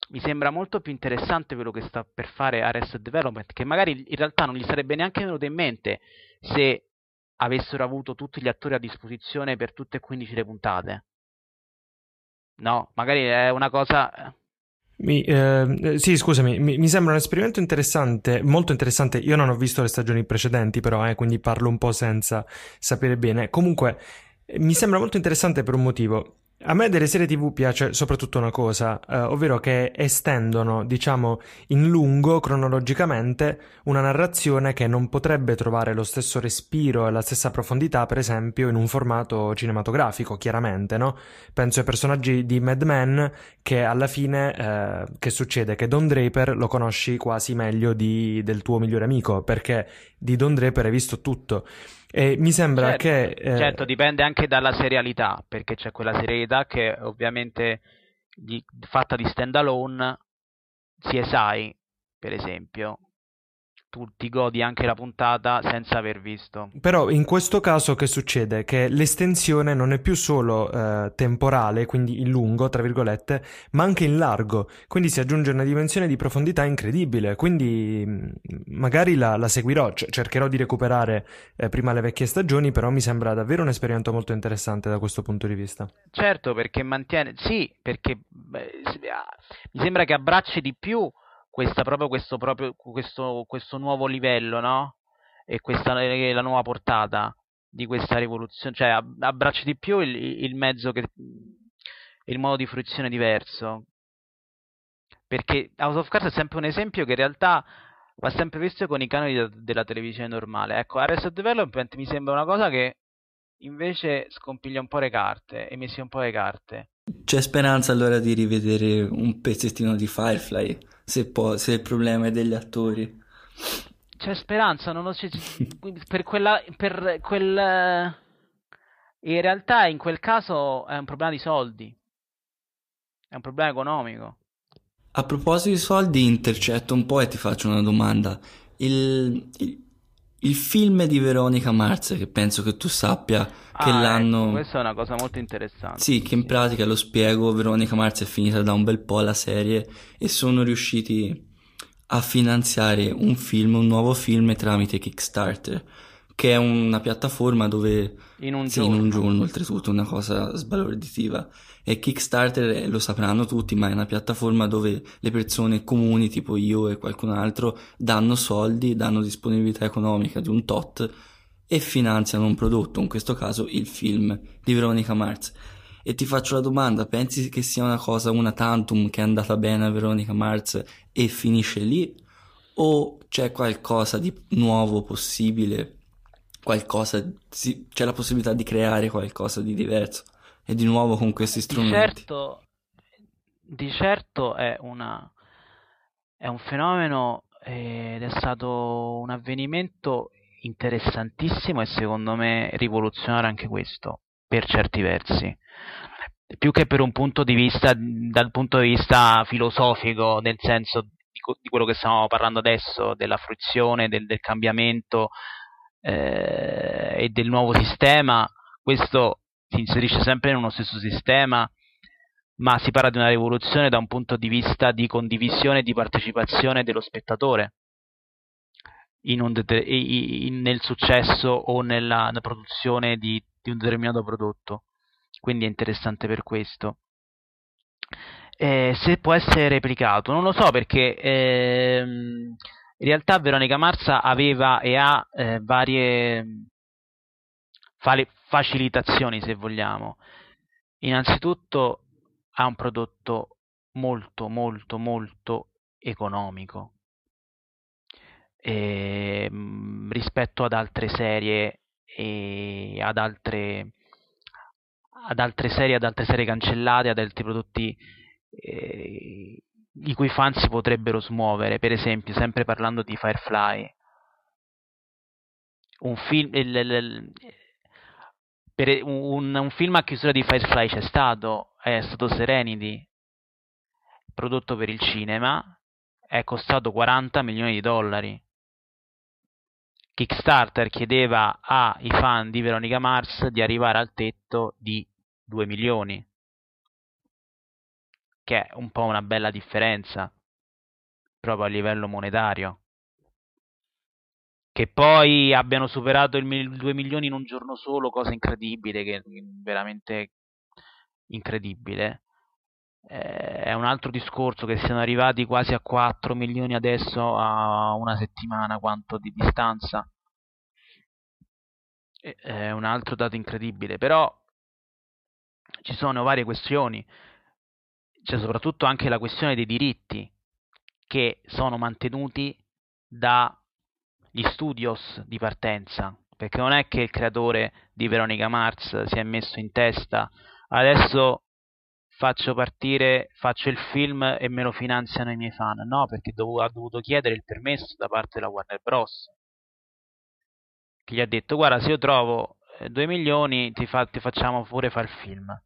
mi sembra molto più interessante quello che sta per fare Arrested Development, che magari in realtà non gli sarebbe neanche venuto in mente se avessero avuto tutti gli attori a disposizione per tutte e 15 le puntate. No, magari è una cosa eh, mi, eh, sì, scusami, mi, mi, sembra un esperimento interessante, molto interessante. Io non ho visto le stagioni precedenti, però, eh, quindi parlo un po' senza sapere bene. Comunque, mi sembra molto interessante per un motivo. A me delle serie TV piace soprattutto una cosa, eh, ovvero che estendono, diciamo, in lungo cronologicamente una narrazione che non potrebbe trovare lo stesso respiro e la stessa profondità, per esempio, in un formato cinematografico, chiaramente, no? Penso ai personaggi di Mad Men che alla fine eh, che succede? Che Don Draper lo conosci quasi meglio di, del tuo migliore amico, perché di Don Draper hai visto tutto. E mi sembra certo, che... Eh... Certo, dipende anche dalla serialità, perché c'è quella serialità che ovviamente di, fatta di stand alone, CSI per esempio, tu ti godi anche la puntata senza aver visto. Però in questo caso che succede? Che l'estensione non è più solo eh, temporale, quindi in lungo, tra virgolette, ma anche in largo, quindi si aggiunge una dimensione di profondità incredibile, quindi mm, magari la, la seguirò, c- cercherò di recuperare eh, prima le vecchie stagioni, però mi sembra davvero un esperimento molto interessante da questo punto di vista. Certo, perché mantiene, sì, perché beh, mi sembra che abbracci di più questa, proprio questo, proprio questo, questo nuovo livello, no? E questa la nuova portata di questa rivoluzione, cioè abbraccia di più il, il mezzo che il modo di fruizione diverso. Perché House of Cards è sempre un esempio che in realtà va sempre visto con i canoni de- della televisione normale. Ecco, Arrested Development mi sembra una cosa che invece scompiglia un po' le carte e messi un po' le carte. C'è speranza allora di rivedere un pezzettino di Firefly? se, può, se il problema è degli attori. C'è speranza, non lo so, per quella, per quel... In realtà in quel caso è un problema di soldi, è un problema economico. A proposito di soldi, intercetto un po' e ti faccio una domanda. Il, il, il film di Veronica Mars, che penso che tu sappia che Ah, l'hanno... ecco, questa è una cosa molto interessante. Sì, che in pratica lo spiego, Veronica Mars è finita da un bel po' la serie e sono riusciti a finanziare un film, un nuovo film tramite Kickstarter, che è una piattaforma dove In un sì, giorno. in un giorno oltretutto, una cosa sbalorditiva. E Kickstarter eh, lo sapranno tutti, ma è una piattaforma dove le persone comuni, tipo io e qualcun altro, danno soldi, danno disponibilità economica di un tot e finanziano un prodotto, in questo caso il film di Veronica Mars. E ti faccio la domanda, pensi che sia una cosa, una tantum che è andata bene a Veronica Mars e finisce lì? O c'è qualcosa di nuovo possibile? Qualcosa, sì, c'è la possibilità di creare qualcosa di diverso e di nuovo con questi Di strumenti? certo, di certo è una, è un fenomeno eh, ed è stato un avvenimento interessantissimo e secondo me rivoluzionario anche questo, per certi versi. Più che per un punto di vista, dal punto di vista filosofico, nel senso di, di quello che stiamo parlando adesso, della fruizione, del, del cambiamento eh, e del nuovo sistema, questo si inserisce sempre in uno stesso sistema, ma si parla di una rivoluzione da un punto di vista di condivisione e di partecipazione dello spettatore in un dete- i- i- nel successo o nella, nella produzione di, di un determinato prodotto. Quindi è interessante per questo. Eh, se può essere replicato, non lo so perché ehm, in realtà Veronica Marza aveva e ha eh, varie fale- facilitazioni, se vogliamo. Innanzitutto ha un prodotto molto, molto, molto economico ehm, rispetto ad altre serie e ad altre, ad altre serie, ad altre serie cancellate, ad altri prodotti eh, i cui fan si potrebbero smuovere. Per esempio, sempre parlando di Firefly, un film, il- il- il- un, un film a chiusura di Firefly c'è stato, è stato Serenity, prodotto per il cinema, è costato 40 milioni di dollari. Kickstarter chiedeva ai fan di Veronica Mars di arrivare al tetto di 2 milioni, che è un po' una bella differenza proprio a livello monetario. Che poi abbiano superato il mil- 2 milioni in un giorno solo, cosa incredibile, che veramente incredibile. Eh, è un altro discorso che siano arrivati quasi a 4 milioni adesso a una settimana quanto di distanza. Eh, È un altro dato incredibile, però ci sono varie questioni. C'è soprattutto anche la questione dei diritti che sono mantenuti dagli studios di partenza, perché non è che il creatore di Veronica Mars si è messo in testa adesso faccio partire, faccio il film e me lo finanziano i miei fan. No, perché ha dovuto chiedere il permesso da parte della Warner Bros. Che gli ha detto: Guarda, se io trovo 2 milioni, ti, fa- ti facciamo pure fare il film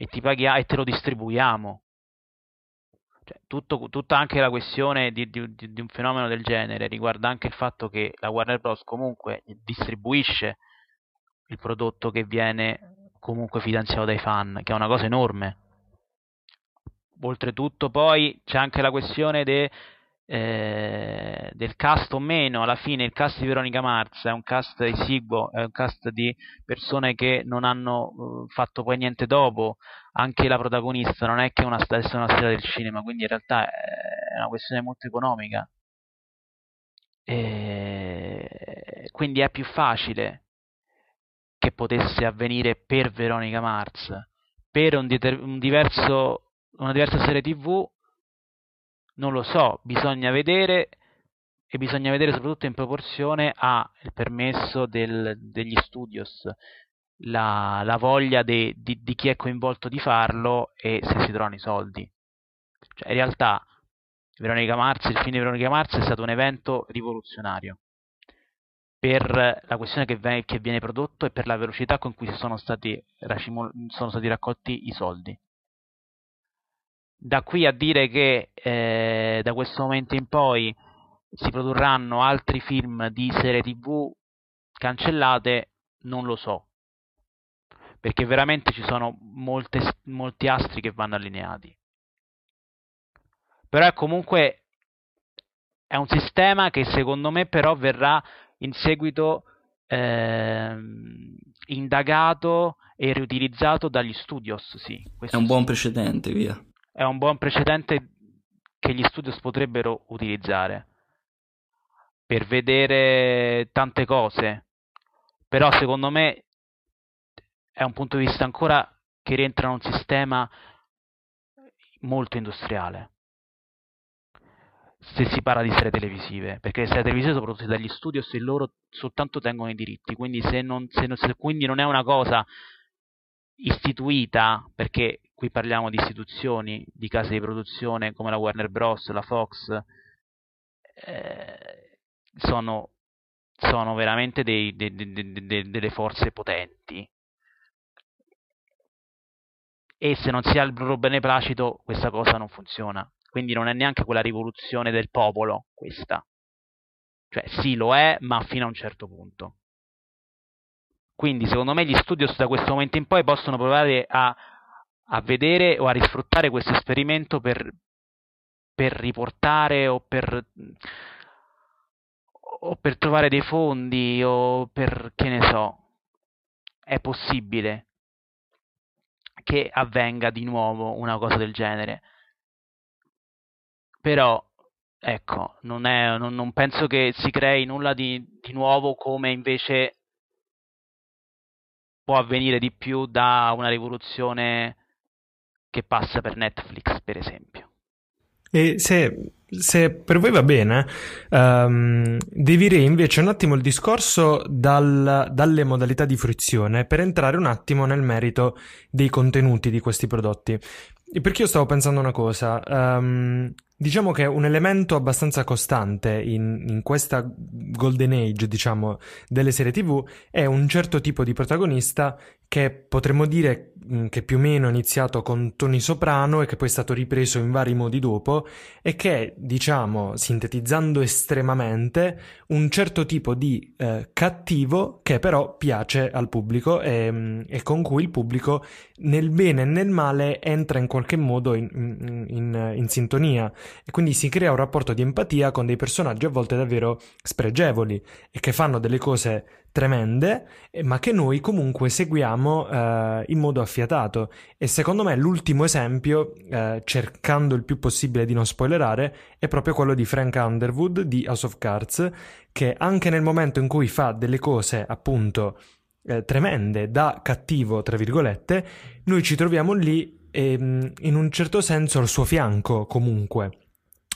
e, ti paghiamo, e te lo distribuiamo. Cioè, tutto- tutta anche la questione di, di- di- un fenomeno del genere riguarda anche il fatto che la Warner Bros. comunque distribuisce il prodotto che viene comunque finanziato dai fan, che è una cosa enorme. Oltretutto poi c'è anche la questione de- eh, del cast o meno, alla fine il cast di Veronica Mars è un cast esiguo, è un cast di persone che non hanno eh, fatto poi niente dopo, anche la protagonista non è che una, sta- sia una strella del cinema, quindi in realtà è una questione molto economica. E quindi è più facile che potesse avvenire per Veronica Mars. Per un, deter- un diverso, una diversa serie TV, non lo so, bisogna vedere e bisogna vedere soprattutto in proporzione al permesso del- degli studios, la, la voglia de- di, di chi è coinvolto di farlo e se si trovano i soldi. Cioè, in realtà Veronica Mars, il film di Veronica Mars è stato un evento rivoluzionario per la questione che, ve- che viene prodotto e per la velocità con cui sono stati, racimo- sono stati raccolti i soldi. Da qui a dire che eh, da questo momento in poi si produrranno altri film di serie tv cancellate, non lo so. Perché veramente ci sono molte, molti astri che vanno allineati. Però è comunque è un sistema che secondo me però verrà in seguito eh, indagato e riutilizzato dagli studios. Sì, è un buon precedente, via. È un buon precedente che gli studios potrebbero utilizzare per vedere tante cose. Però secondo me è un punto di vista ancora che rientra in un sistema molto industriale se si parla di serie televisive, perché le serie televisive sono prodotte dagli studios e loro soltanto tengono i diritti, quindi se non, se non, se, quindi non è una cosa istituita, perché qui parliamo di istituzioni, di case di produzione come la Warner Bros., la Fox, eh, sono, sono, veramente dei, dei, dei, delle forze potenti. E se non si ha il loro beneplacito, questa cosa non funziona. Quindi non è neanche quella rivoluzione del popolo questa. Cioè sì lo è, ma fino a un certo punto. Quindi secondo me gli studios da questo momento in poi possono provare a, a vedere o a risfruttare questo esperimento per, per riportare o per, o per trovare dei fondi o per che ne so. È possibile che avvenga di nuovo una cosa del genere però ecco, non, è, non, non penso che si crei nulla di, di nuovo come invece può avvenire di più da una rivoluzione che passa per Netflix, per esempio. E se, se, per voi va bene, um, devirei invece un attimo il discorso dal, dalle modalità di fruizione per entrare un attimo nel merito dei contenuti di questi prodotti. Perché io stavo pensando una cosa. Um, Diciamo che un elemento abbastanza costante in, in, questa golden age, diciamo, delle serie TV è un certo tipo di protagonista che potremmo dire mm, che più o meno è iniziato con Tony Soprano e che poi è stato ripreso in vari modi dopo e che, diciamo, sintetizzando estremamente, un certo tipo di eh, cattivo che però piace al pubblico e, mm, e, con cui il pubblico nel bene e nel male entra in qualche modo in, in, in, in sintonia. E quindi si crea un rapporto di empatia con dei personaggi a volte davvero spregevoli e che fanno delle cose tremende, eh, ma che noi comunque seguiamo eh, in modo affiatato. E secondo me l'ultimo esempio, eh, cercando il più possibile di non spoilerare, è proprio quello di Frank Underwood di House of Cards, che anche nel momento in cui fa delle cose appunto eh, tremende da cattivo, tra virgolette, noi ci troviamo lì e, ehm, in un certo senso al suo fianco comunque.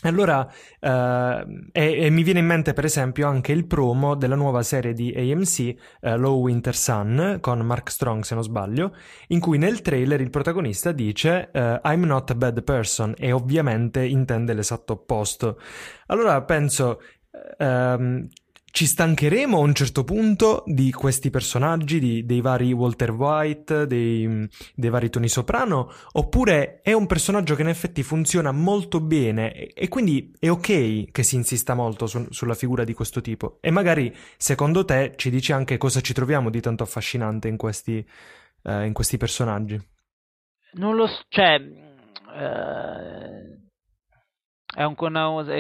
Allora, eh, e, e, mi viene in mente per esempio anche il promo della nuova serie di AMC, eh, Low Winter Sun, con Mark Strong se non sbaglio, in cui nel trailer il protagonista dice eh, I'm not a bad person e ovviamente intende l'esatto opposto. Allora penso, ehm, ci stancheremo a un certo punto di questi personaggi, di, dei vari Walter White, dei, dei, vari Tony Soprano, oppure è un personaggio che in effetti funziona molto bene e, e quindi è ok che si insista molto su, sulla figura di questo tipo. E magari, secondo te, ci dici anche cosa ci troviamo di tanto affascinante in questi, eh, in questi personaggi. Non lo so, cioè... Eh, è, un,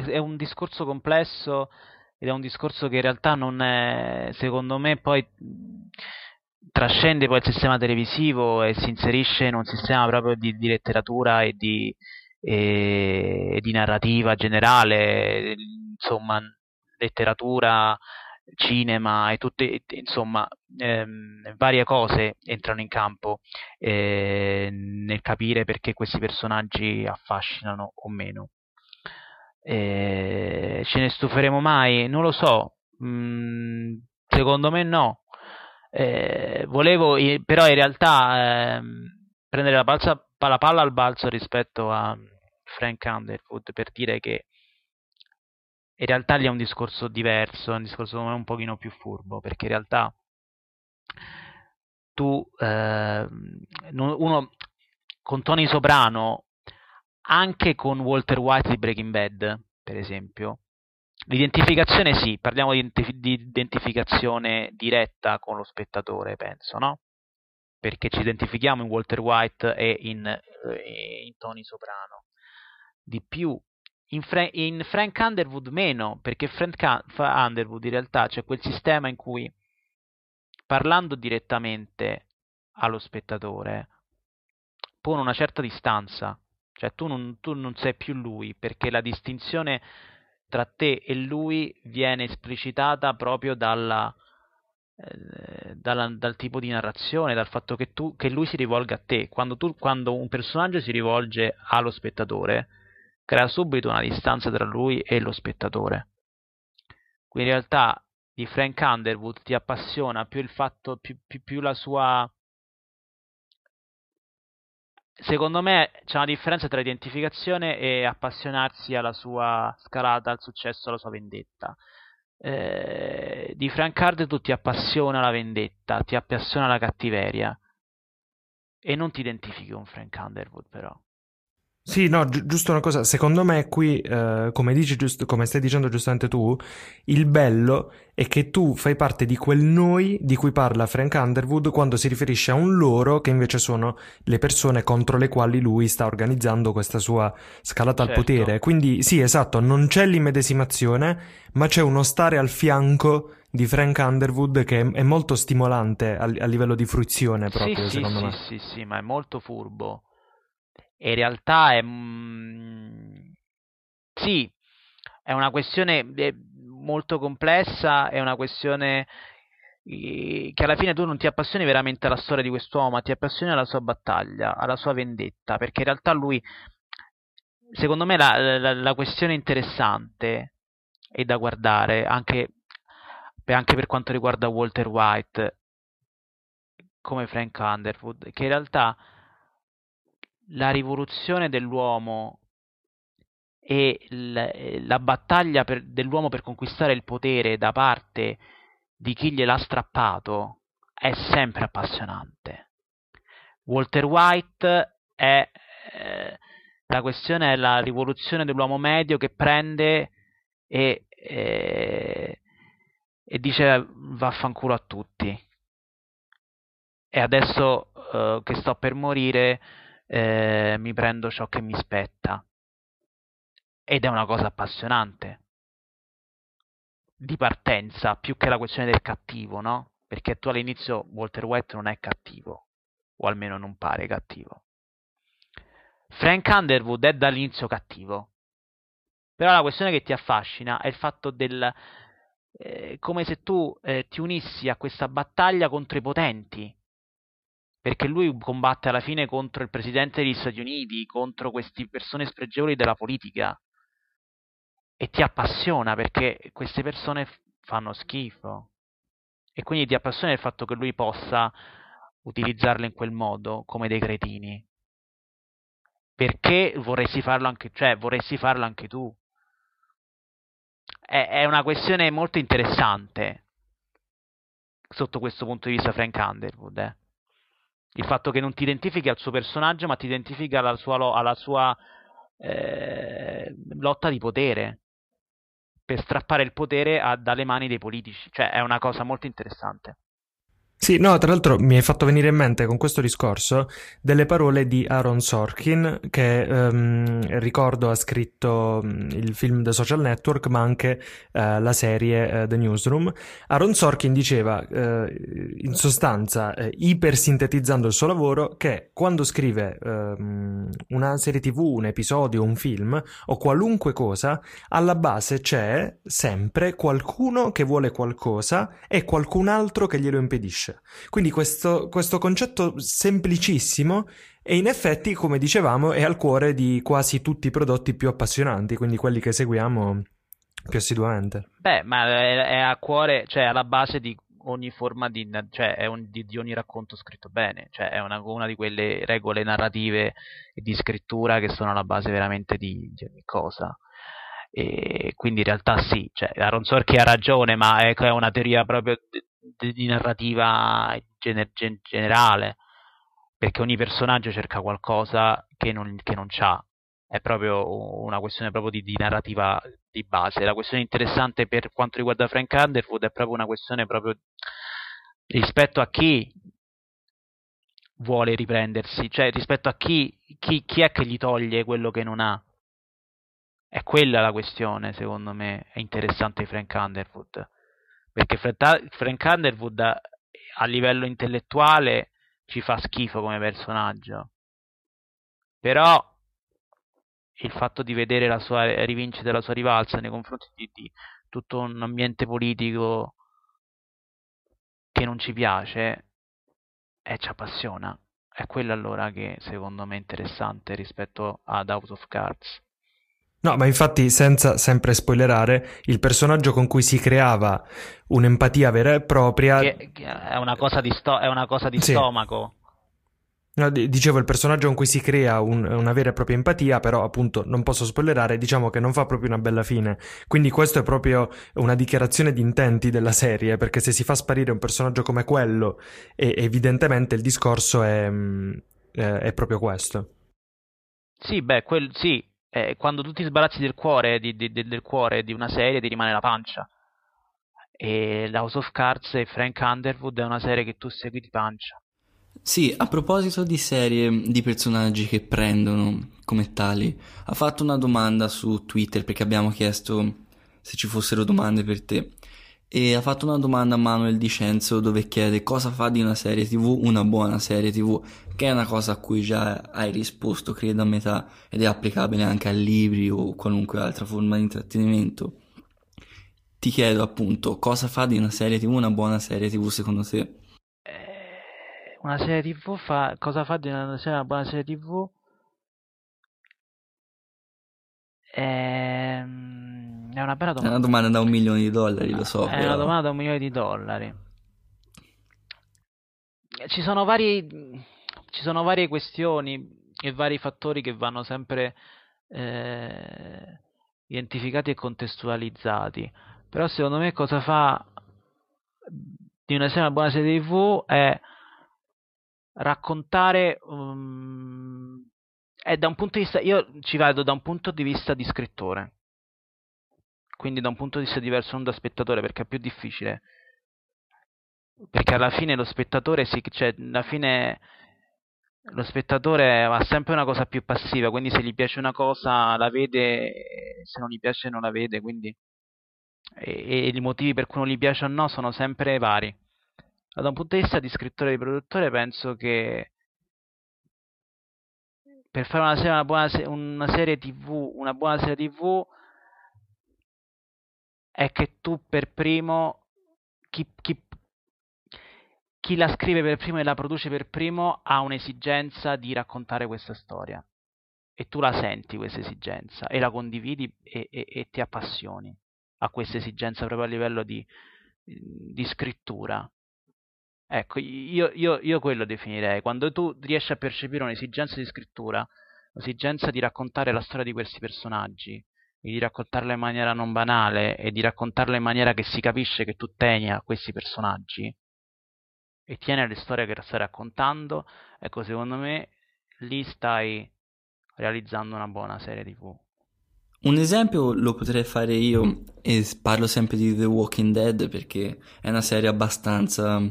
è un discorso complesso ed è un discorso che in realtà non è, secondo me, poi trascende poi il sistema televisivo e si inserisce in un sistema proprio di, di letteratura e di, e, di, narrativa generale, insomma, letteratura, cinema e tutte, insomma, ehm, varie cose entrano in campo eh, nel capire perché questi personaggi affascinano o meno. Eh, ce ne stuferemo mai? Non lo so. Mm, secondo me no. Eh, volevo però in realtà eh, prendere la, balza, la, palla al balzo rispetto a Frank Underwood per dire che in realtà lì è un discorso diverso, è un discorso un pochino più furbo, perché in realtà tu, eh, uno con Tony Soprano anche con Walter White di Breaking Bad, per esempio, L'identificazione sì, parliamo di, di identificazione diretta con lo spettatore, penso, no? Perché ci identifichiamo in Walter White e in, eh, in Tony Soprano. Di più, in, Fra- in, Frank Underwood meno, perché Frank Underwood in realtà c'è quel sistema in cui parlando direttamente allo spettatore pone una certa distanza, cioè tu non, tu non sei più lui, perché la distinzione tra te e lui viene esplicitata proprio dalla, eh, dalla, dal tipo di narrazione, dal fatto che, tu, che lui si rivolga a te. Quando, tu, quando un personaggio si rivolge allo spettatore, crea subito una distanza tra lui e lo spettatore. Quindi in realtà di Frank Underwood ti appassiona più il fatto, più, più, più la sua... Secondo me c'è una differenza tra identificazione e appassionarsi alla sua scalata, al successo, alla sua vendetta. Eh, di Frank Underwood ti appassiona la vendetta, ti appassiona la cattiveria e non ti identifichi con Frank Underwood però. Sì, no, gi- giusto una cosa, secondo me qui, eh, come, dici, giust- come stai dicendo giustamente tu, il bello è che tu fai parte di quel noi di cui parla Frank Underwood quando si riferisce a un loro che invece sono le persone contro le quali lui sta organizzando questa sua scalata certo. al potere. Quindi sì, esatto, non c'è l'immedesimazione, ma c'è uno stare al fianco di Frank Underwood che è, molto stimolante a, a livello di fruizione proprio, sì, secondo sì, me. Sì, sì, sì, ma è molto furbo in realtà è... Mm, sì, è una questione molto complessa, è una questione che alla fine tu non ti appassioni veramente alla storia di quest'uomo, ma ti appassioni alla sua battaglia, alla sua vendetta, perché in realtà lui, secondo me la, la, la questione interessante è da guardare anche, anche per quanto riguarda Walter White come Frank Underwood, che in realtà la rivoluzione dell'uomo e la battaglia per, dell'uomo per conquistare il potere da parte di chi gliel'ha strappato è sempre appassionante. Walter White è eh, la questione è la rivoluzione dell'uomo medio che prende e, eh, e dice vaffanculo a tutti. E adesso eh, che sto per morire eh, mi prendo ciò che mi spetta. Ed è una cosa appassionante. Di partenza, più che la questione del cattivo, no? Perché tu all'inizio Walter White non è cattivo, o almeno non pare cattivo. Frank Underwood è dall'inizio cattivo. Però la questione che ti affascina è il fatto del... Eh, come se tu eh, ti unissi a questa battaglia contro i potenti, perché lui combatte alla fine contro il presidente degli Stati Uniti, contro queste persone spregevoli della politica. E ti appassiona perché queste persone fanno schifo. E quindi ti appassiona il fatto che lui possa utilizzarle in quel modo come dei cretini. Perché vorresti farlo anche, cioè, vorresti farlo anche tu? È, è una questione molto interessante sotto questo punto di vista Frank Underwood eh il fatto che non ti identifichi al suo personaggio, ma ti identifichi alla sua, alla sua eh, lotta di potere per strappare il potere a, dalle mani dei politici. Cioè, è una cosa molto interessante. Sì, no, tra l'altro mi hai fatto venire in mente con questo discorso delle parole di Aaron Sorkin, che um, ricordo ha scritto um, il film The Social Network, ma anche uh, la serie uh, The Newsroom. Aaron Sorkin diceva, uh, in sostanza, ipersintetizzando il suo lavoro, che quando scrive um, una serie tv, un episodio, un film o qualunque cosa, alla base c'è sempre qualcuno che vuole qualcosa e qualcun altro che glielo impedisce. Quindi questo, questo concetto semplicissimo e in effetti, come dicevamo, è al cuore di quasi tutti i prodotti più appassionanti, quindi quelli che seguiamo più assiduamente. Beh, ma è, è a cuore, cioè alla base di ogni forma di, cioè un, di, di, ogni racconto scritto bene, cioè è una, una, di quelle regole narrative e di scrittura che sono alla base veramente di, di ogni cosa. E quindi in realtà sì, cioè, Aaron Sorkin ha ragione, ma è, è una teoria proprio di, narrativa gener- gen- generale, perché ogni personaggio cerca qualcosa che non, che non c'ha è proprio una questione proprio di, di, narrativa di base. La questione interessante per quanto riguarda Frank Underwood è proprio una questione proprio rispetto a chi vuole riprendersi, cioè rispetto a chi, chi, chi è che gli toglie quello che non ha. È quella la questione, secondo me, è interessante Frank Underwood. Perché Frank Underwood a livello intellettuale ci fa schifo come personaggio. Però il fatto di vedere la sua rivincita la sua rivalsa nei confronti di, di tutto un ambiente politico che non ci piace e ci appassiona. È quello allora che secondo me è interessante rispetto ad House of Cards. No, ma infatti, senza sempre spoilerare, il personaggio con cui si creava un'empatia vera e propria. Che, che è una cosa di, sto- una cosa di sì. stomaco. No, dicevo il personaggio con cui si crea un, una vera e propria empatia, però appunto non posso spoilerare, diciamo che non fa proprio una bella fine. Quindi questo è proprio una dichiarazione di intenti della serie, perché se si fa sparire un personaggio come quello, evidentemente il discorso è, mm, è, proprio questo. Sì, beh, quel, sì, eh, quando tu ti sbarazzi del cuore, di, di, del cuore di una serie ti rimane la pancia. E House of Cards e Frank Underwood è una serie che tu segui di pancia. Sì, a proposito di serie di personaggi che prendono come tali, ha fatto una domanda su Twitter perché abbiamo chiesto se ci fossero domande per te. E ha fatto una domanda a Manuel Dicenzo dove chiede cosa fa di una serie tv una buona serie tv, che è una cosa a cui già hai risposto, credo a metà, ed è applicabile anche a libri o qualunque altra forma di intrattenimento. Ti chiedo appunto cosa fa di una serie tv una buona serie tv secondo te? Una serie TV fa. Cosa fa di una, una buona serie TV? Ehm, è una bella domanda. È una domanda da un milione di dollari, lo so. È però... una domanda da un milione di dollari. Ci sono vari. Ci sono varie questioni e vari fattori che vanno sempre eh, identificati e contestualizzati. Però secondo me cosa fa di una, serie, una buona serie TV è raccontare um, è da un punto di vista io ci vedo da un punto di vista di scrittore quindi da un punto di vista diverso non da spettatore perché è più difficile. Perché alla fine lo spettatore si, cioè alla fine lo spettatore ha sempre una cosa più passiva quindi se gli piace una cosa la vede se non gli piace non la vede quindi. E, e i motivi per cui non gli piace o no sono sempre vari. Da un punto di vista di scrittore e di produttore penso che per fare una serie, una, buona, una serie tv una buona serie tv è che tu per primo chi, chi, chi la scrive per primo e la produce per primo ha un'esigenza di raccontare questa storia e tu la senti questa esigenza e la condividi e, e, e ti appassioni a questa esigenza proprio a livello di, di scrittura Ecco, io, io, io quello definirei. Quando tu riesci a percepire un'esigenza di scrittura, l'esigenza di raccontare la storia di questi personaggi, e di raccontarla in maniera non banale e di raccontarla in maniera che si capisce che tu tieni a questi personaggi e tieni alle storie che stai raccontando, ecco, secondo me lì stai realizzando una buona serie TV. Un esempio lo potrei fare io e parlo sempre di The Walking Dead perché è una serie abbastanza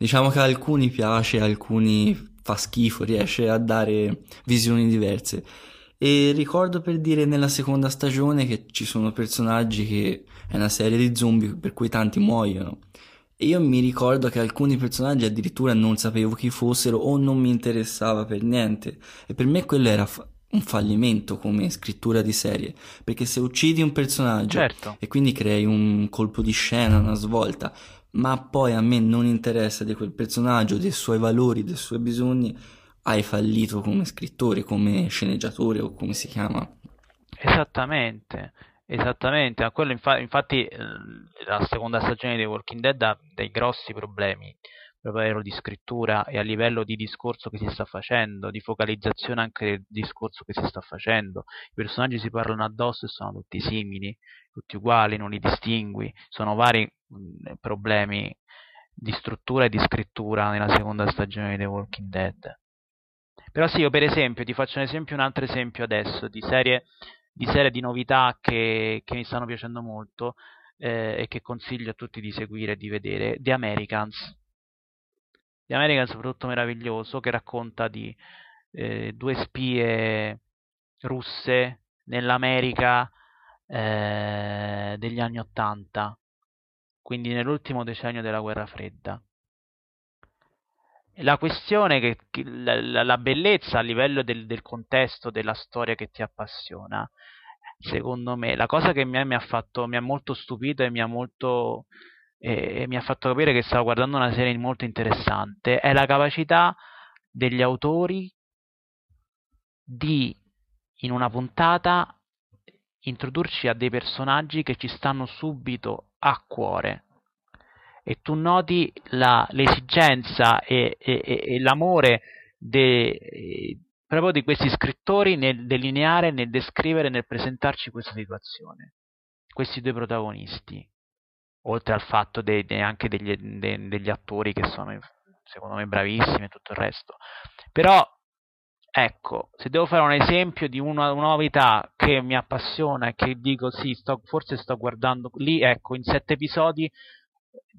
Diciamo che a alcuni piace, a alcuni fa schifo, riesce a dare visioni diverse. E ricordo per dire nella seconda stagione che ci sono personaggi che è una serie di zombie per cui tanti muoiono. E io mi ricordo che alcuni personaggi addirittura non sapevo chi fossero o non mi interessava per niente. E per me quello era fa- un fallimento come scrittura di serie. Perché se uccidi un personaggio certo. e quindi crei un colpo di scena, una svolta, ma poi a me non interessa di quel personaggio, dei suoi valori, dei suoi bisogni, hai fallito come scrittore, come sceneggiatore o come si chiama. Esattamente, esattamente, a quello infa- infatti eh, la seconda stagione di Walking Dead ha dei grossi problemi proprio di scrittura e a livello di discorso che si sta facendo, di focalizzazione anche del discorso che si sta facendo. I personaggi si parlano addosso e sono tutti simili, tutti uguali, non li distingui, sono vari mh, problemi di struttura e di scrittura nella seconda stagione di The Walking Dead. Però sì, io per esempio, ti faccio un esempio, un altro esempio adesso di serie di, serie di novità che, che mi stanno piacendo molto eh, e che consiglio a tutti di seguire e di vedere. The Americans. The Americans è un prodotto meraviglioso che racconta di eh, due spie russe nell'America eh, degli anni Ottanta, quindi nell'ultimo decennio della guerra fredda. La questione che, che la, la, bellezza a livello del, del, contesto della storia che ti appassiona, secondo me, la cosa che mi ha, mi ha, fatto, mi ha molto stupito e mi ha molto e, e mi ha fatto capire che stavo guardando una serie molto interessante è la capacità degli autori di in una puntata introdurci a dei personaggi che ci stanno subito a cuore e tu noti la, l'esigenza e, e, e l'amore de, proprio di questi scrittori nel delineare, nel descrivere, nel presentarci questa situazione, questi due protagonisti, oltre al fatto de, de, anche degli, degli attori che sono secondo me bravissimi e tutto il resto. Però Ecco, se devo fare un esempio di una, una novità che mi appassiona e che dico sì, sto, forse sto guardando lì, ecco, in sette episodi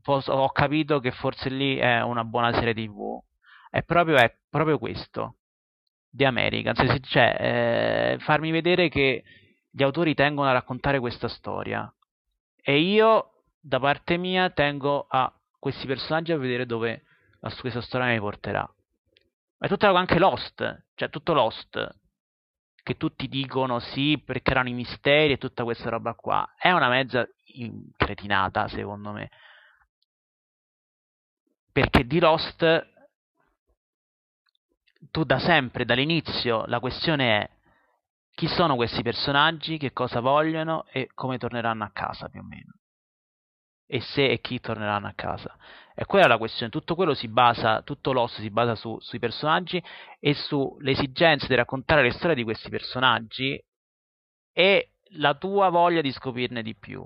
posso, ho capito che forse lì è una buona serie tv. È proprio, è proprio questo, The Americans, cioè eh, farmi vedere che gli autori tengono a raccontare questa storia e io, da parte mia, tengo a questi personaggi a vedere dove questa storia mi porterà. Ma è tutto anche Lost, cioè tutto Lost, che tutti dicono sì perché erano i misteri e tutta questa roba qua. È una mezza cretinata, secondo me. Perché di Lost tu da sempre, dall'inizio, la questione è chi sono questi personaggi, che cosa vogliono e come torneranno a casa più o meno. E se e chi torneranno a casa. E quella è la questione, tutto quello si basa, tutto l'osso si basa su, sui personaggi e sulle esigenze di raccontare le storie di questi personaggi e la tua voglia di scoprirne di più.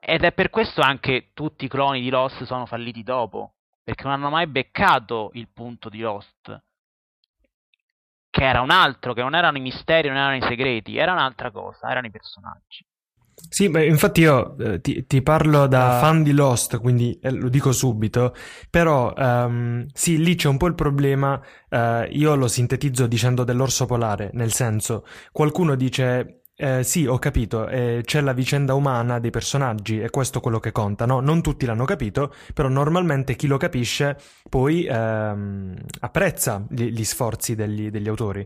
Ed è per questo anche tutti i cloni di Lost sono falliti dopo, perché non hanno mai beccato il punto di Lost, che era un altro, che non erano i misteri, non erano i segreti, era un'altra cosa, erano i personaggi. Sì, beh, infatti io eh, ti, ti, parlo da fan di Lost, quindi eh, lo dico subito, però um, sì, lì c'è un po' il problema, uh, io lo sintetizzo dicendo dell'orso polare, nel senso, qualcuno dice eh, sì, ho capito, eh, c'è la vicenda umana dei personaggi e questo è quello che conta, no? Non tutti l'hanno capito, però normalmente chi lo capisce poi ehm, apprezza gli, gli sforzi degli, degli autori.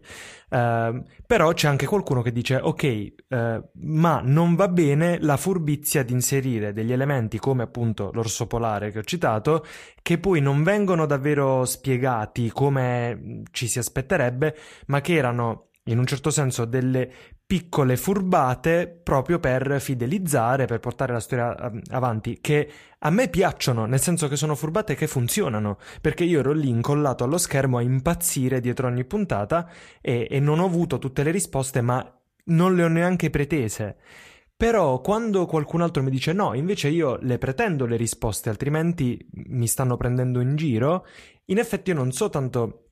Eh, però c'è anche qualcuno che dice, ok, eh, ma non va bene la furbizia di inserire degli elementi come appunto l'orso polare che ho citato, che poi non vengono davvero spiegati come ci si aspetterebbe, ma che erano in un certo senso delle piccole furbate proprio per fidelizzare, per portare la storia ehm, avanti, che a me piacciono, nel senso che sono furbate che funzionano, perché io ero lì incollato allo schermo a impazzire dietro ogni puntata e, e non ho avuto tutte le risposte, ma non le ho neanche pretese. Però quando qualcun altro mi dice no, invece io le pretendo le risposte, altrimenti mi stanno prendendo in giro, in effetti io non so tanto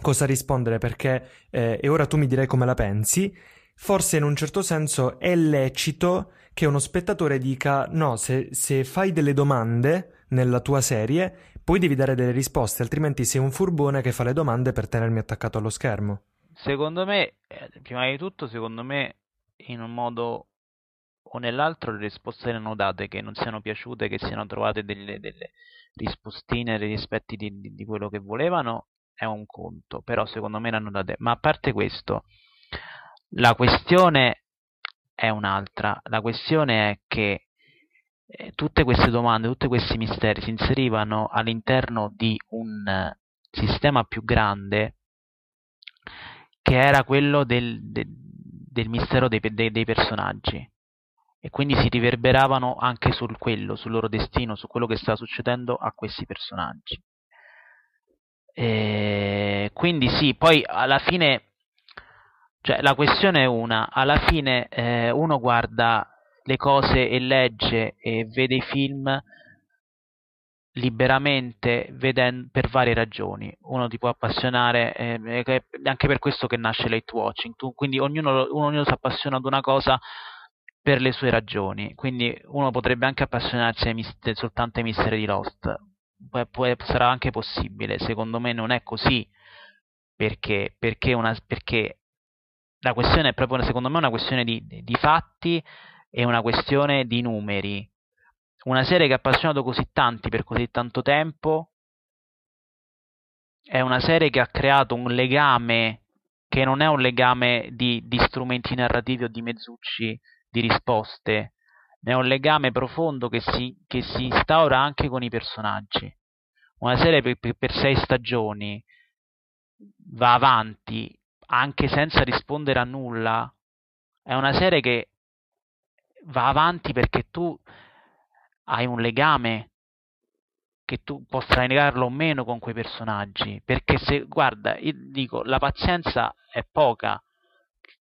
cosa rispondere perché, eh, e ora tu mi direi come la pensi, forse in un certo senso è lecito che uno spettatore dica no, se, se fai delle domande nella tua serie, poi devi dare delle risposte, altrimenti sei un furbone che fa le domande per tenermi attaccato allo schermo. Secondo me, eh, prima di tutto, secondo me, in un modo o nell'altro le risposte erano date, che non siano piaciute, che siano trovate delle, delle rispostine dei rispetti di, di, di, quello che volevano, è un conto, però secondo me l'hanno date. Ma a parte questo, la questione è un'altra, la questione è che eh, tutte queste domande, tutti questi misteri si inserivano all'interno di un eh, sistema più grande che era quello del, de, del mistero dei, dei, dei, personaggi e quindi si riverberavano anche su quello, sul loro destino, su quello che stava succedendo a questi personaggi. E quindi sì, poi alla fine cioè, la questione è una, alla fine eh, uno guarda le cose e legge e vede i film liberamente veden- per varie ragioni. Uno ti può appassionare, eh, è anche per questo che nasce l'hate watching, tu, quindi ognuno, ognuno si appassiona ad una cosa per le sue ragioni, quindi uno potrebbe anche appassionarsi ai mist- soltanto ai misteri di Lost, può, può, sarà anche possibile, secondo me non è così, perché, perché, una, perché la questione è proprio, secondo me, una questione di, di fatti e una questione di numeri. Una serie che ha appassionato così tanti per così tanto tempo è una serie che ha creato un legame che non è un legame di, di strumenti narrativi o di mezzucci di risposte, ma è un legame profondo che si, che si instaura anche con i personaggi. Una serie per, per sei stagioni va avanti anche senza rispondere a nulla. È una serie che va avanti perché tu hai un legame che tu possa negarlo o meno con quei personaggi. Perché se, guarda, io dico, la pazienza è poca.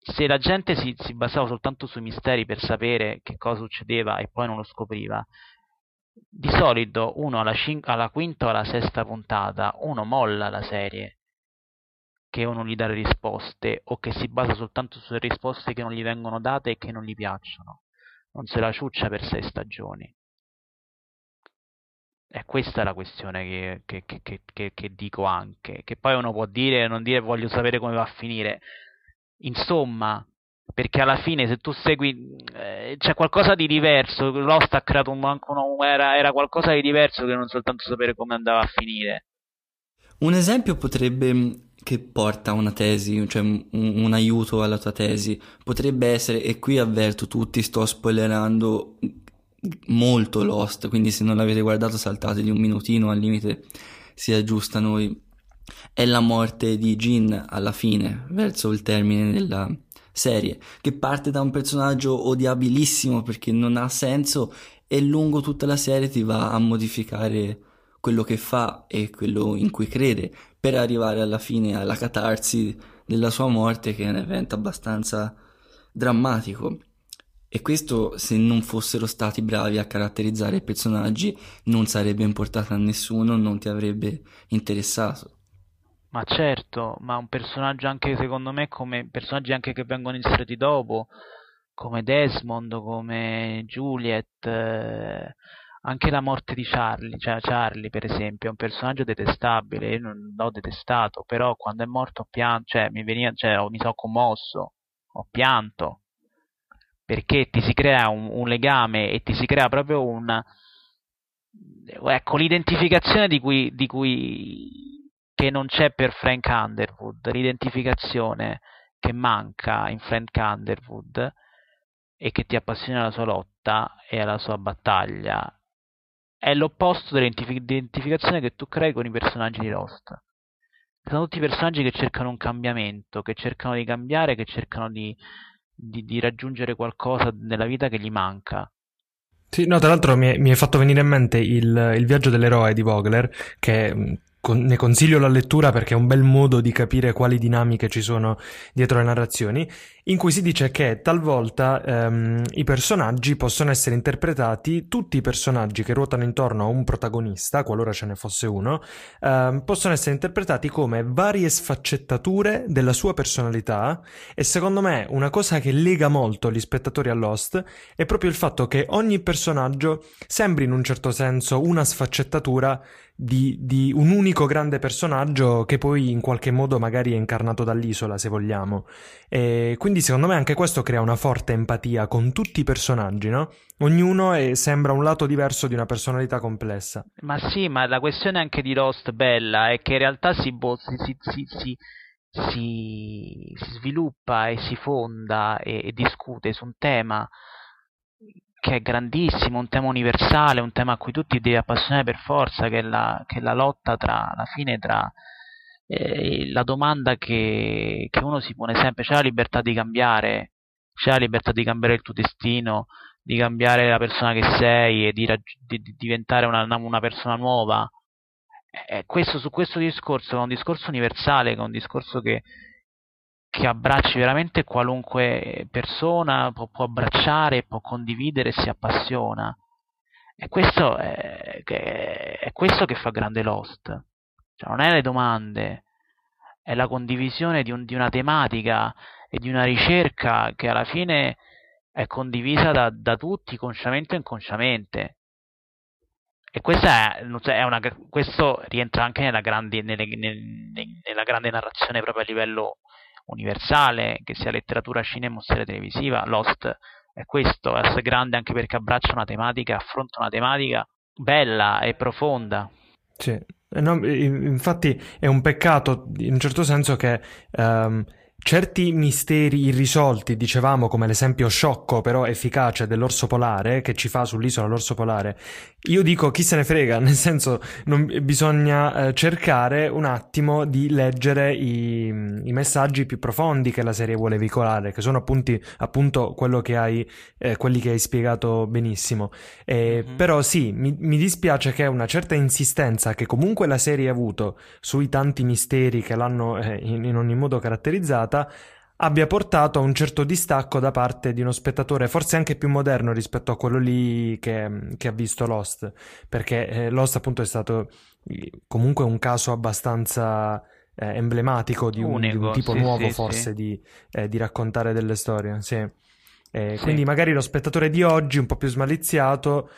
Se la gente si, si basava soltanto sui misteri per sapere che cosa succedeva e poi non lo scopriva, di solito uno alla, cin- alla quinta o alla sesta puntata, uno molla la serie che uno gli dà le risposte o che si basa soltanto sulle risposte che non gli vengono date e che non gli piacciono. Non se la ciuccia per sei stagioni. E questa è la questione che, che, che, che, dico anche, che poi uno può dire e non dire voglio sapere come va a finire. Insomma, perché alla fine se tu segui eh, c'è qualcosa di diverso, Lost ha creato un, un, era, era qualcosa di diverso che non soltanto sapere come andava a finire. Un esempio potrebbe che porta una tesi, cioè un, un, aiuto alla tua tesi, potrebbe essere, e qui avverto tutti, sto spoilerando molto Lost, quindi se non l'avete guardato saltate di un minutino, al limite si aggiusta a noi. È la morte di Jin alla fine, verso il termine della serie, che parte da un personaggio odiabilissimo perché non ha senso e lungo tutta la serie ti va a modificare quello che fa e quello in cui crede per arrivare alla fine alla catarsi della sua morte che è un evento abbastanza drammatico. E questo, se non fossero stati bravi a caratterizzare i personaggi, non sarebbe importato a nessuno, non ti avrebbe interessato. Ma certo, ma un personaggio anche secondo me come personaggi anche che vengono inseriti dopo, come Desmond, come Juliet, eh, anche la morte di Charlie, cioè Charlie per esempio, è un personaggio detestabile, io non l'ho detestato, però quando è morto ho pianto, cioè mi, veniva, cioè, mi sono commosso, ho pianto perché ti si crea un, un legame e ti si crea proprio un ecco l'identificazione di cui, di cui che non c'è per Frank Underwood l'identificazione che manca in Frank Underwood e che ti appassiona alla sua lotta e alla sua battaglia è l'opposto dell'identificazione che tu crei con i personaggi di Lost sono tutti personaggi che cercano un cambiamento che cercano di cambiare che cercano di di, di raggiungere qualcosa nella vita che gli manca. Sì, no, tra l'altro mi, mi è fatto venire in mente il, il viaggio dell'eroe di Vogler, che con, ne consiglio la lettura perché è un bel modo di capire quali dinamiche ci sono dietro le narrazioni, in cui si dice che talvolta ehm, i personaggi possono essere interpretati, tutti i personaggi che ruotano intorno a un protagonista, qualora ce ne fosse uno, ehm, possono essere interpretati come varie sfaccettature della sua personalità e secondo me una cosa che lega molto gli spettatori a Lost è proprio il fatto che ogni personaggio sembri in un certo senso una sfaccettatura di, di, un unico grande personaggio che poi in qualche modo magari è incarnato dall'isola, se vogliamo. E quindi secondo me anche questo crea una forte empatia con tutti i personaggi, no? Ognuno è, sembra un lato diverso di una personalità complessa. Ma sì, ma la questione anche di Lost bella è che in realtà si, si, si, si si, sviluppa e si fonda e, e, discute su un tema che è grandissimo, un tema universale, un tema a cui tutti devi appassionare per forza, che è la, che è la lotta tra, alla fine tra eh, la domanda che, che, uno si pone sempre, c'è la libertà di cambiare, c'è la libertà di cambiare il tuo destino, di cambiare la persona che sei e di, di, di diventare una, una, persona nuova. E questo, su questo discorso, che è un discorso universale, che è un discorso che, che abbracci veramente qualunque persona, può, può abbracciare, può condividere si appassiona. E questo è, è, questo che fa grande Lost. Cioè, non è le domande, è la condivisione di, un, di una tematica e di una ricerca che alla fine è condivisa da, da tutti, consciamente o inconsciamente. E questa è, è una, questo rientra anche nella grande, nelle, nella grande narrazione proprio a livello universale, che sia letteratura, cinema o serie televisiva. Lost è questo, è grande anche perché abbraccia una tematica, affronta una tematica bella e profonda. Sì, no, infatti è un peccato in un certo senso che um, Certi misteri irrisolti, dicevamo come l'esempio sciocco però efficace dell'orso polare che ci fa sull'isola l'orso polare, io dico chi se ne frega, nel senso non, bisogna eh, cercare un attimo di leggere i, i, messaggi più profondi che la serie vuole veicolare, che sono appunti, appunto quello che hai, eh, quelli che hai spiegato benissimo. Eh, mm-hmm. Però sì, mi, mi dispiace che una certa insistenza che comunque la serie ha avuto sui tanti misteri che l'hanno eh, in, in ogni modo caratterizzata, puntata abbia portato a un certo distacco da parte di uno spettatore forse anche più moderno rispetto a quello lì che, che ha visto Lost perché eh, Lost appunto è stato eh, comunque un caso abbastanza eh, emblematico di un, Unico, di un tipo sì, nuovo sì, forse sì. Di, eh, di, raccontare delle storie sì. Eh, quindi magari lo spettatore di oggi un po' più smaliziato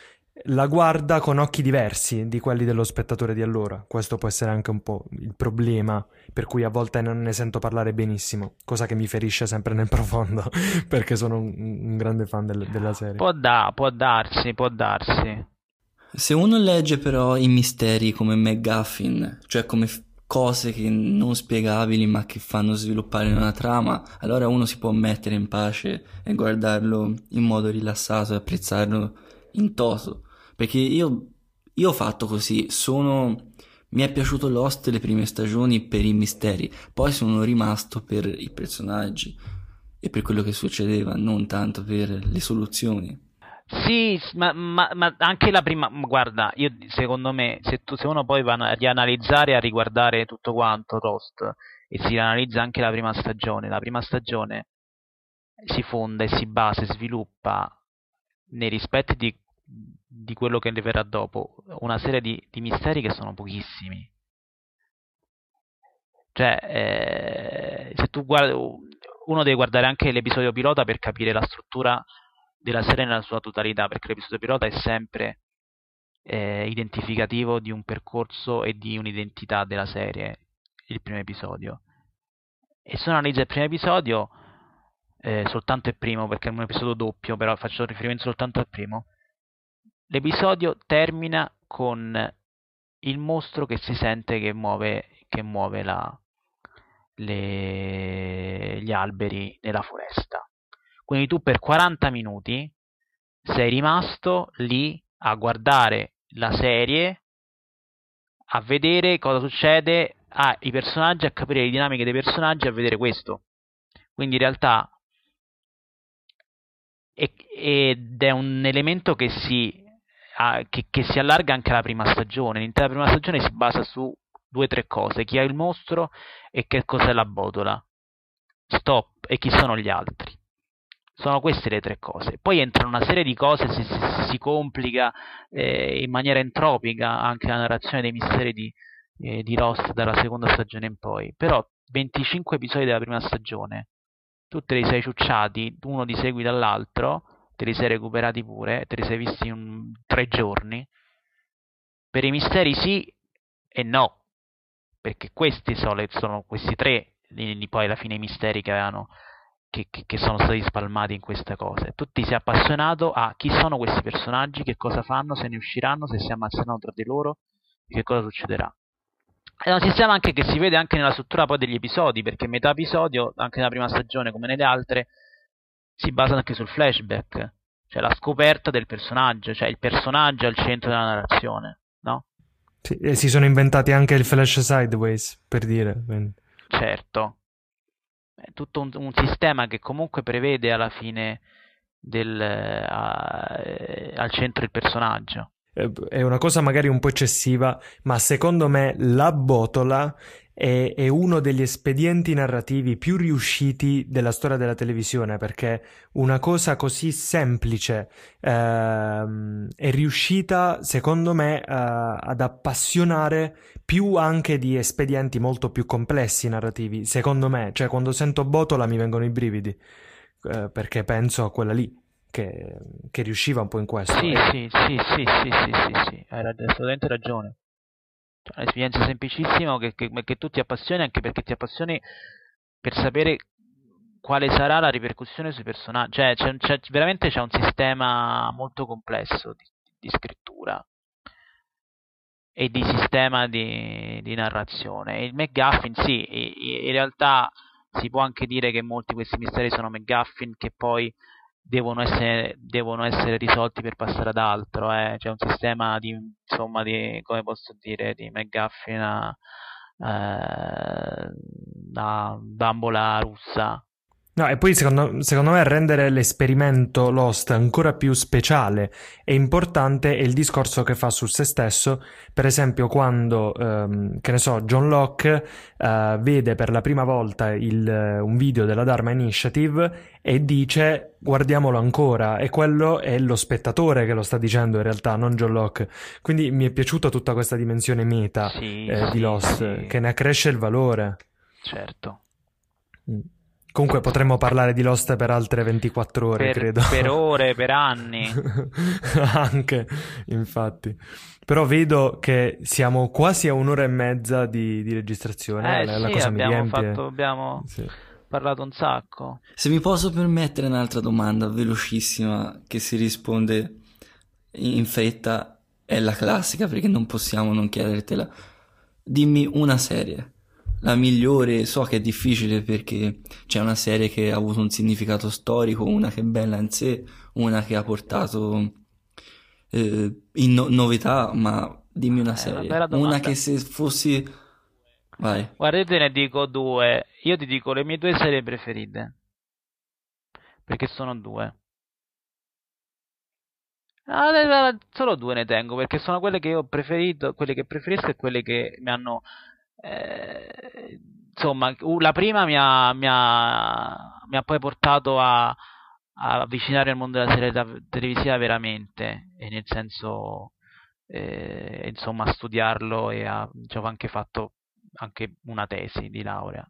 la guarda con occhi diversi di quelli dello spettatore di allora. Questo può essere anche un po' il problema per cui a volte non ne sento parlare benissimo, cosa che mi ferisce sempre nel profondo perché sono un, un grande fan del, della serie. Può, da, può darsi, può darsi. Se uno legge però i misteri come McGuffin, cioè come f- cose che non spiegabili ma che fanno sviluppare una trama, allora uno si può mettere in pace e guardarlo in modo rilassato e apprezzarlo in toto. Perché io, io ho fatto così, sono... Mi è piaciuto Lost le prime stagioni per i misteri, poi sono rimasto per i personaggi e per quello che succedeva, non tanto per le soluzioni. Sì, ma, ma, ma, anche la prima, guarda, io secondo me, se, tu, se uno poi va a rianalizzare, a riguardare tutto quanto Lost e si rianalizza anche la prima stagione, la prima stagione si fonda e si basa e sviluppa nei rispetti di di quello che ne verrà dopo, una serie di, di misteri che sono pochissimi. Cioè, eh, se tu guardi, uno deve guardare anche l'episodio pilota per capire la struttura della serie nella sua totalità, perché l'episodio pilota è sempre eh, identificativo di un percorso e di un'identità della serie, il primo episodio. E se uno analizza il primo episodio, eh, soltanto il primo, perché è un episodio doppio, però faccio riferimento soltanto al primo, L'episodio termina con il mostro che si sente che muove, che muove la, le, gli alberi nella foresta. Quindi tu per 40 minuti sei rimasto lì a guardare la serie, a vedere cosa succede ai personaggi, a capire le dinamiche dei personaggi, a vedere questo. Quindi in realtà ed è un elemento che si a, che, che, si allarga anche alla prima stagione. L'intera prima stagione si basa su due o tre cose: chi è il mostro e che cos'è la botola. Stop e chi sono gli altri. Sono queste le tre cose. Poi entrano una serie di cose, si, si, si complica eh, in maniera entropica anche la narrazione dei misteri di, eh, di Lost dalla seconda stagione in poi. Però 25 episodi della prima stagione, tu te li sei ciucciati uno di segui dall'altro te li sei recuperati pure, te li sei visti in tre giorni. Per i misteri sì e no, perché questi sono, sono questi tre, poi alla fine i misteri che avevano che, che, che, sono stati spalmati in queste cose. Tu ti sei appassionato a chi sono questi personaggi, che cosa fanno, se ne usciranno, se si ammazzeranno tra di loro, che cosa succederà. È un sistema anche che si vede anche nella struttura poi degli episodi, perché metà episodio, anche nella prima stagione come nelle altre, si basano anche sul flashback, cioè la scoperta del personaggio, cioè il personaggio al centro della narrazione, no? Sì, e si sono inventati anche il flash sideways, per dire. Quindi. Certo. È tutto un, un, sistema che comunque prevede alla fine del, uh, al centro il personaggio. Eh, è una cosa magari un po' eccessiva, ma secondo me la botola è, è, uno degli espedienti narrativi più riusciti della storia della televisione perché una cosa così semplice ehm, è riuscita, secondo me, eh, ad appassionare più anche di espedienti molto più complessi narrativi. Secondo me, cioè quando sento Botola mi vengono i brividi eh, perché penso a quella lì. Che, che, riusciva un po' in questo. Sì, sì, sì, sì, sì, sì, sì, sì, hai assolutamente ragione un'esperienza semplicissima che, che, che tu ti appassioni anche perché ti appassioni per sapere quale sarà la ripercussione sui personaggi. Cioè, c'è, c'è, veramente c'è un sistema molto complesso di, di scrittura e di sistema di, di, narrazione. Il McGuffin, sì, in realtà si può anche dire che molti di questi misteri sono McGuffin che poi devono essere, devono essere risolti per passare ad altro. Eh. C'è un sistema di, insomma, di, come posso dire, di McGuffin eh, a bambola russa No, e poi secondo, secondo, me rendere l'esperimento Lost ancora più speciale e importante è il discorso che fa su se stesso, per esempio quando, ehm, che ne so, John Locke eh, vede per la prima volta il, un video della Dharma Initiative e dice guardiamolo ancora e quello è lo spettatore che lo sta dicendo in realtà, non John Locke. Quindi mi è piaciuta tutta questa dimensione meta sì, eh, sì, di Lost sì. che ne accresce il valore. Certo. Mm. Comunque potremmo parlare di Lost per altre 24 ore, per, credo. Per ore, per anni. Anche, infatti. Però vedo che siamo quasi a un'ora e mezza di, di registrazione. Eh, la, sì, la cosa abbiamo, mi riempie. fatto, abbiamo sì. parlato un sacco. Se mi posso permettere un'altra domanda velocissima che si risponde in fretta, è la classica perché non possiamo non chiedertela. Dimmi una serie la migliore, so che è difficile perché c'è una serie che ha avuto un significato storico, una che è bella in sé, una che ha portato eh, in no- novità, ma dimmi una serie. Una, una che se fossi... Vai. Guarda, io te ne dico due. Io ti dico le mie due serie preferite. Perché sono due. Ah, solo due ne tengo perché sono quelle che io ho preferito, quelle che preferisco e quelle che mi hanno eh, insomma, la prima mi ha, mi ha, mi ha poi portato a, a, avvicinare al mondo della serie televisiva veramente, nel senso, eh, insomma, a studiarlo e a, ci ho anche fatto anche una tesi di laurea.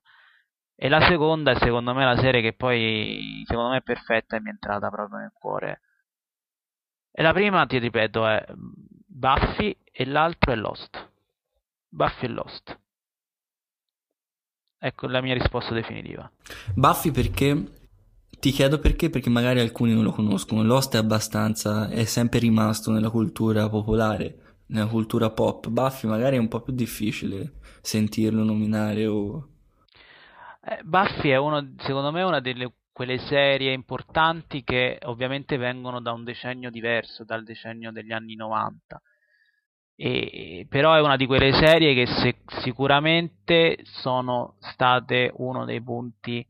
E la seconda è secondo me la serie che poi secondo me è perfetta e mi è entrata proprio nel cuore. E la prima, ti ripeto, è Buffy e l'altro è Lost. Buffy e Lost. Ecco la mia risposta definitiva. Buffy perché? Ti chiedo perché, perché magari alcuni non lo conoscono. Lost è abbastanza, è sempre rimasto nella cultura popolare, nella cultura pop. Buffy magari è un po' più difficile sentirlo nominare o... Eh, Buffy è uno, secondo me, una delle quelle serie importanti che ovviamente vengono da un decennio diverso, dal decennio degli anni 90. E, però è una di quelle serie che se, sicuramente sono state uno dei punti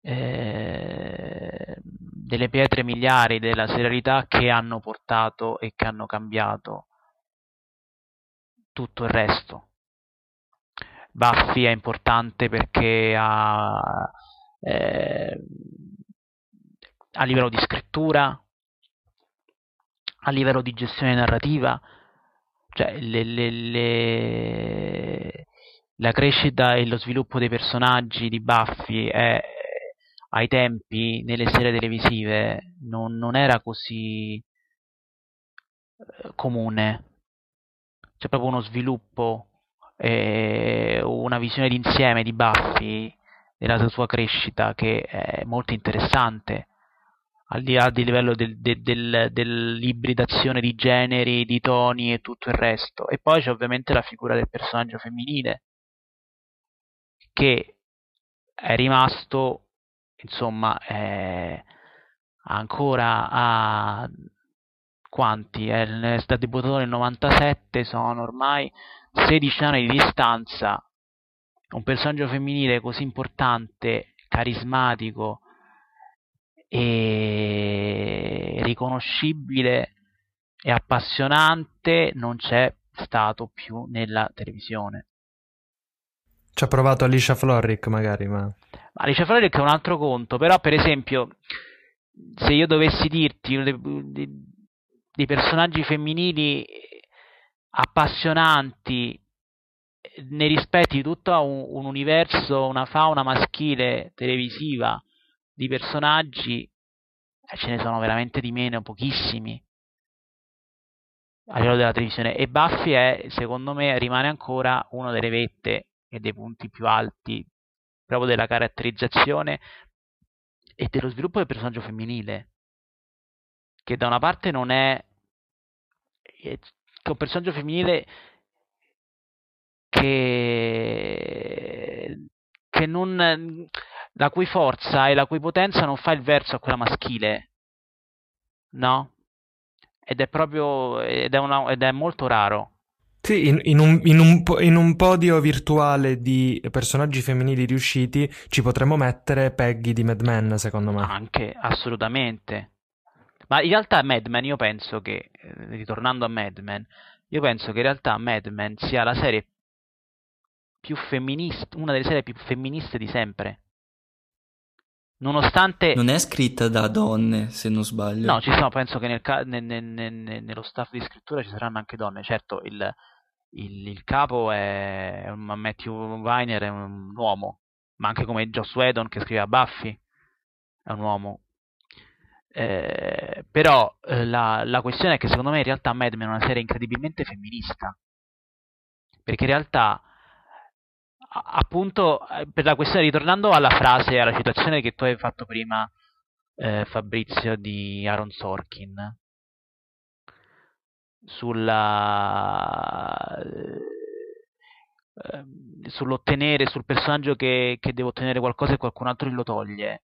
eh, delle pietre miliari della serialità che hanno portato e che hanno cambiato tutto il resto. Buffy è importante perché ha, eh, a livello di scrittura, a livello di gestione narrativa, cioè le, le, le, la crescita e lo sviluppo dei personaggi di Buffy è, ai tempi nelle serie televisive non, non era così eh, comune. C'è proprio uno sviluppo e una visione d'insieme di Buffy della sua crescita che è molto interessante al di là del livello del, del, del, dell'ibridazione di generi, di toni e tutto il resto. E poi c'è ovviamente la figura del personaggio femminile, che è rimasto, insomma, è ancora a quanti? È stato debuttato nel 97, sono ormai 16 anni di distanza. Un personaggio femminile così importante, carismatico, e riconoscibile e appassionante non c'è stato più nella televisione. Ci ha provato Alicia Florrick magari, ma... Alicia Florrick è un altro conto, però per esempio se io dovessi dirti dei personaggi femminili appassionanti nei rispetti di tutto un, un, universo, una fauna maschile televisiva di personaggi, eh, ce ne sono veramente di meno, pochissimi a livello della televisione. E Buffy è, secondo me, rimane ancora una delle vette e dei punti più alti proprio della caratterizzazione e dello sviluppo del personaggio femminile. Che da una parte non è, è un personaggio femminile che, che non, la cui forza e la cui potenza non fa il verso a quella maschile, no? Ed è proprio ed è, una, ed è molto raro. Sì, in, in, un, in, un, in, un, podio virtuale di personaggi femminili riusciti ci potremmo mettere Peggy di Mad Men, secondo me. Anche, assolutamente. Ma in realtà Mad Men, io penso che, eh, ritornando a Mad Men, io penso che in realtà Mad Men sia la serie più femminista, una delle serie più femministe di sempre. Nonostante... Non è scritta da donne, se non sbaglio. No, ci sono, penso che nel, nel, nel, nello staff di scrittura ci saranno anche donne. Certo, il, il, il capo è, Matthew Weiner, è un uomo, ma anche come Joss Whedon che scriveva Buffy, è un uomo. Eh, però eh, la, la, questione è che secondo me in realtà Mad Men è una serie incredibilmente femminista. Perché in realtà appunto eh, per la questione, ritornando alla frase, alla citazione che tu hai fatto prima, eh, Fabrizio, di Aaron Sorkin, sulla, eh, sull'ottenere, sul personaggio che, che, deve ottenere qualcosa e qualcun altro lo toglie.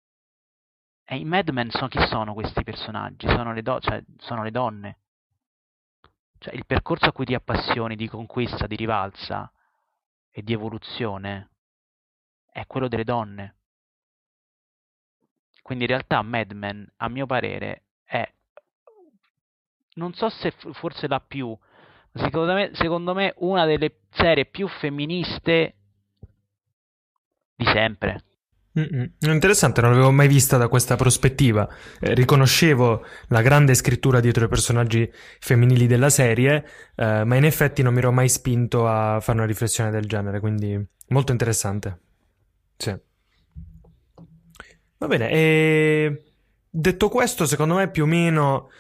E in Mad Men sono, chi sono questi personaggi? Sono le, do- cioè, sono le donne. Cioè, il percorso a cui ti appassioni, di conquista, di rivalsa, e di evoluzione è quello delle donne. Quindi in realtà Mad Men, a mio parere, è non so se forse la più, secondo me, secondo me una delle serie più femministe di sempre. Mm-mm. Interessante, non l'avevo mai vista da questa prospettiva. Eh, riconoscevo la grande scrittura dietro i personaggi femminili della serie, eh, ma in effetti non mi ero mai spinto a fare una riflessione del genere, quindi molto interessante. Sì. Va bene, e detto questo, secondo me più o meno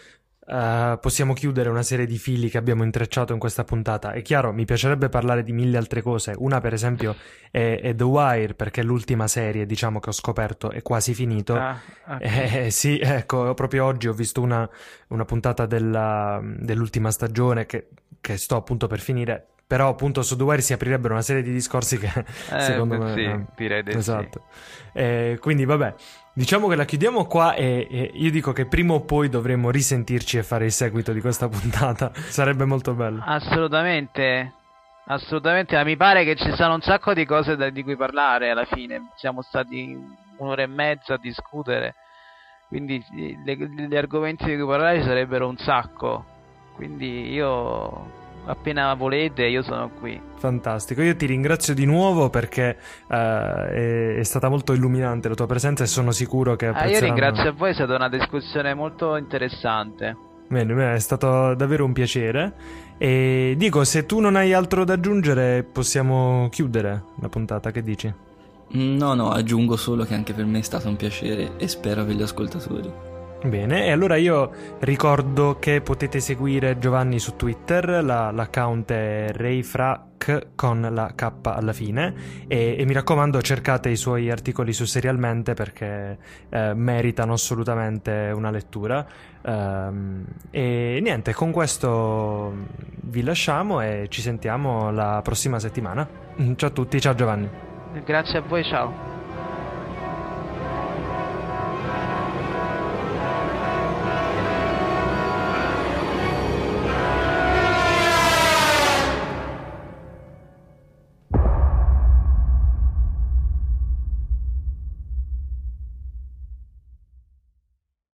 Uh, possiamo chiudere una serie di fili che abbiamo intrecciato in questa puntata. È chiaro, mi piacerebbe parlare di mille altre cose. Una, per esempio, è, è The Wire, perché l'ultima serie, diciamo, che ho scoperto è quasi finito. Ah, okay. eh, sì, ecco, proprio oggi ho visto una, una puntata della, dell'ultima stagione che, che sto appunto per finire. Però appunto su Wire si aprirebbero una serie di discorsi che eh, secondo me... Sì, eh, direi di esatto. sì. Eh, quindi vabbè, Diciamo che la chiudiamo qua e, e, io dico che prima o poi dovremmo risentirci e fare il seguito di questa puntata. Sarebbe molto bello. Assolutamente. Assolutamente, ma mi pare che ci siano un sacco di cose da, di cui parlare alla fine. Siamo stati un'ora e mezza a discutere. Quindi gli argomenti di cui parlare sarebbero un sacco. Quindi io appena volete io sono qui. Fantastico, io ti ringrazio di nuovo perché uh, è, è, stata molto illuminante la tua presenza e sono sicuro che ah, Io ringrazio a voi, è stata una discussione molto interessante. Bene, è stato davvero un piacere. E dico, se tu non hai altro da aggiungere, possiamo chiudere la puntata, che dici? No, no, aggiungo solo che anche per me è stato un piacere e spero per gli ascoltatori. Bene, e allora io ricordo che potete seguire Giovanni su Twitter, la, l'account è rayfrac con la K alla fine e, e, mi raccomando cercate i suoi articoli su Serialmente perché eh, meritano assolutamente una lettura. Um, e niente, con questo vi lasciamo e ci sentiamo la prossima settimana. Ciao a tutti, ciao Giovanni. Grazie a voi, ciao.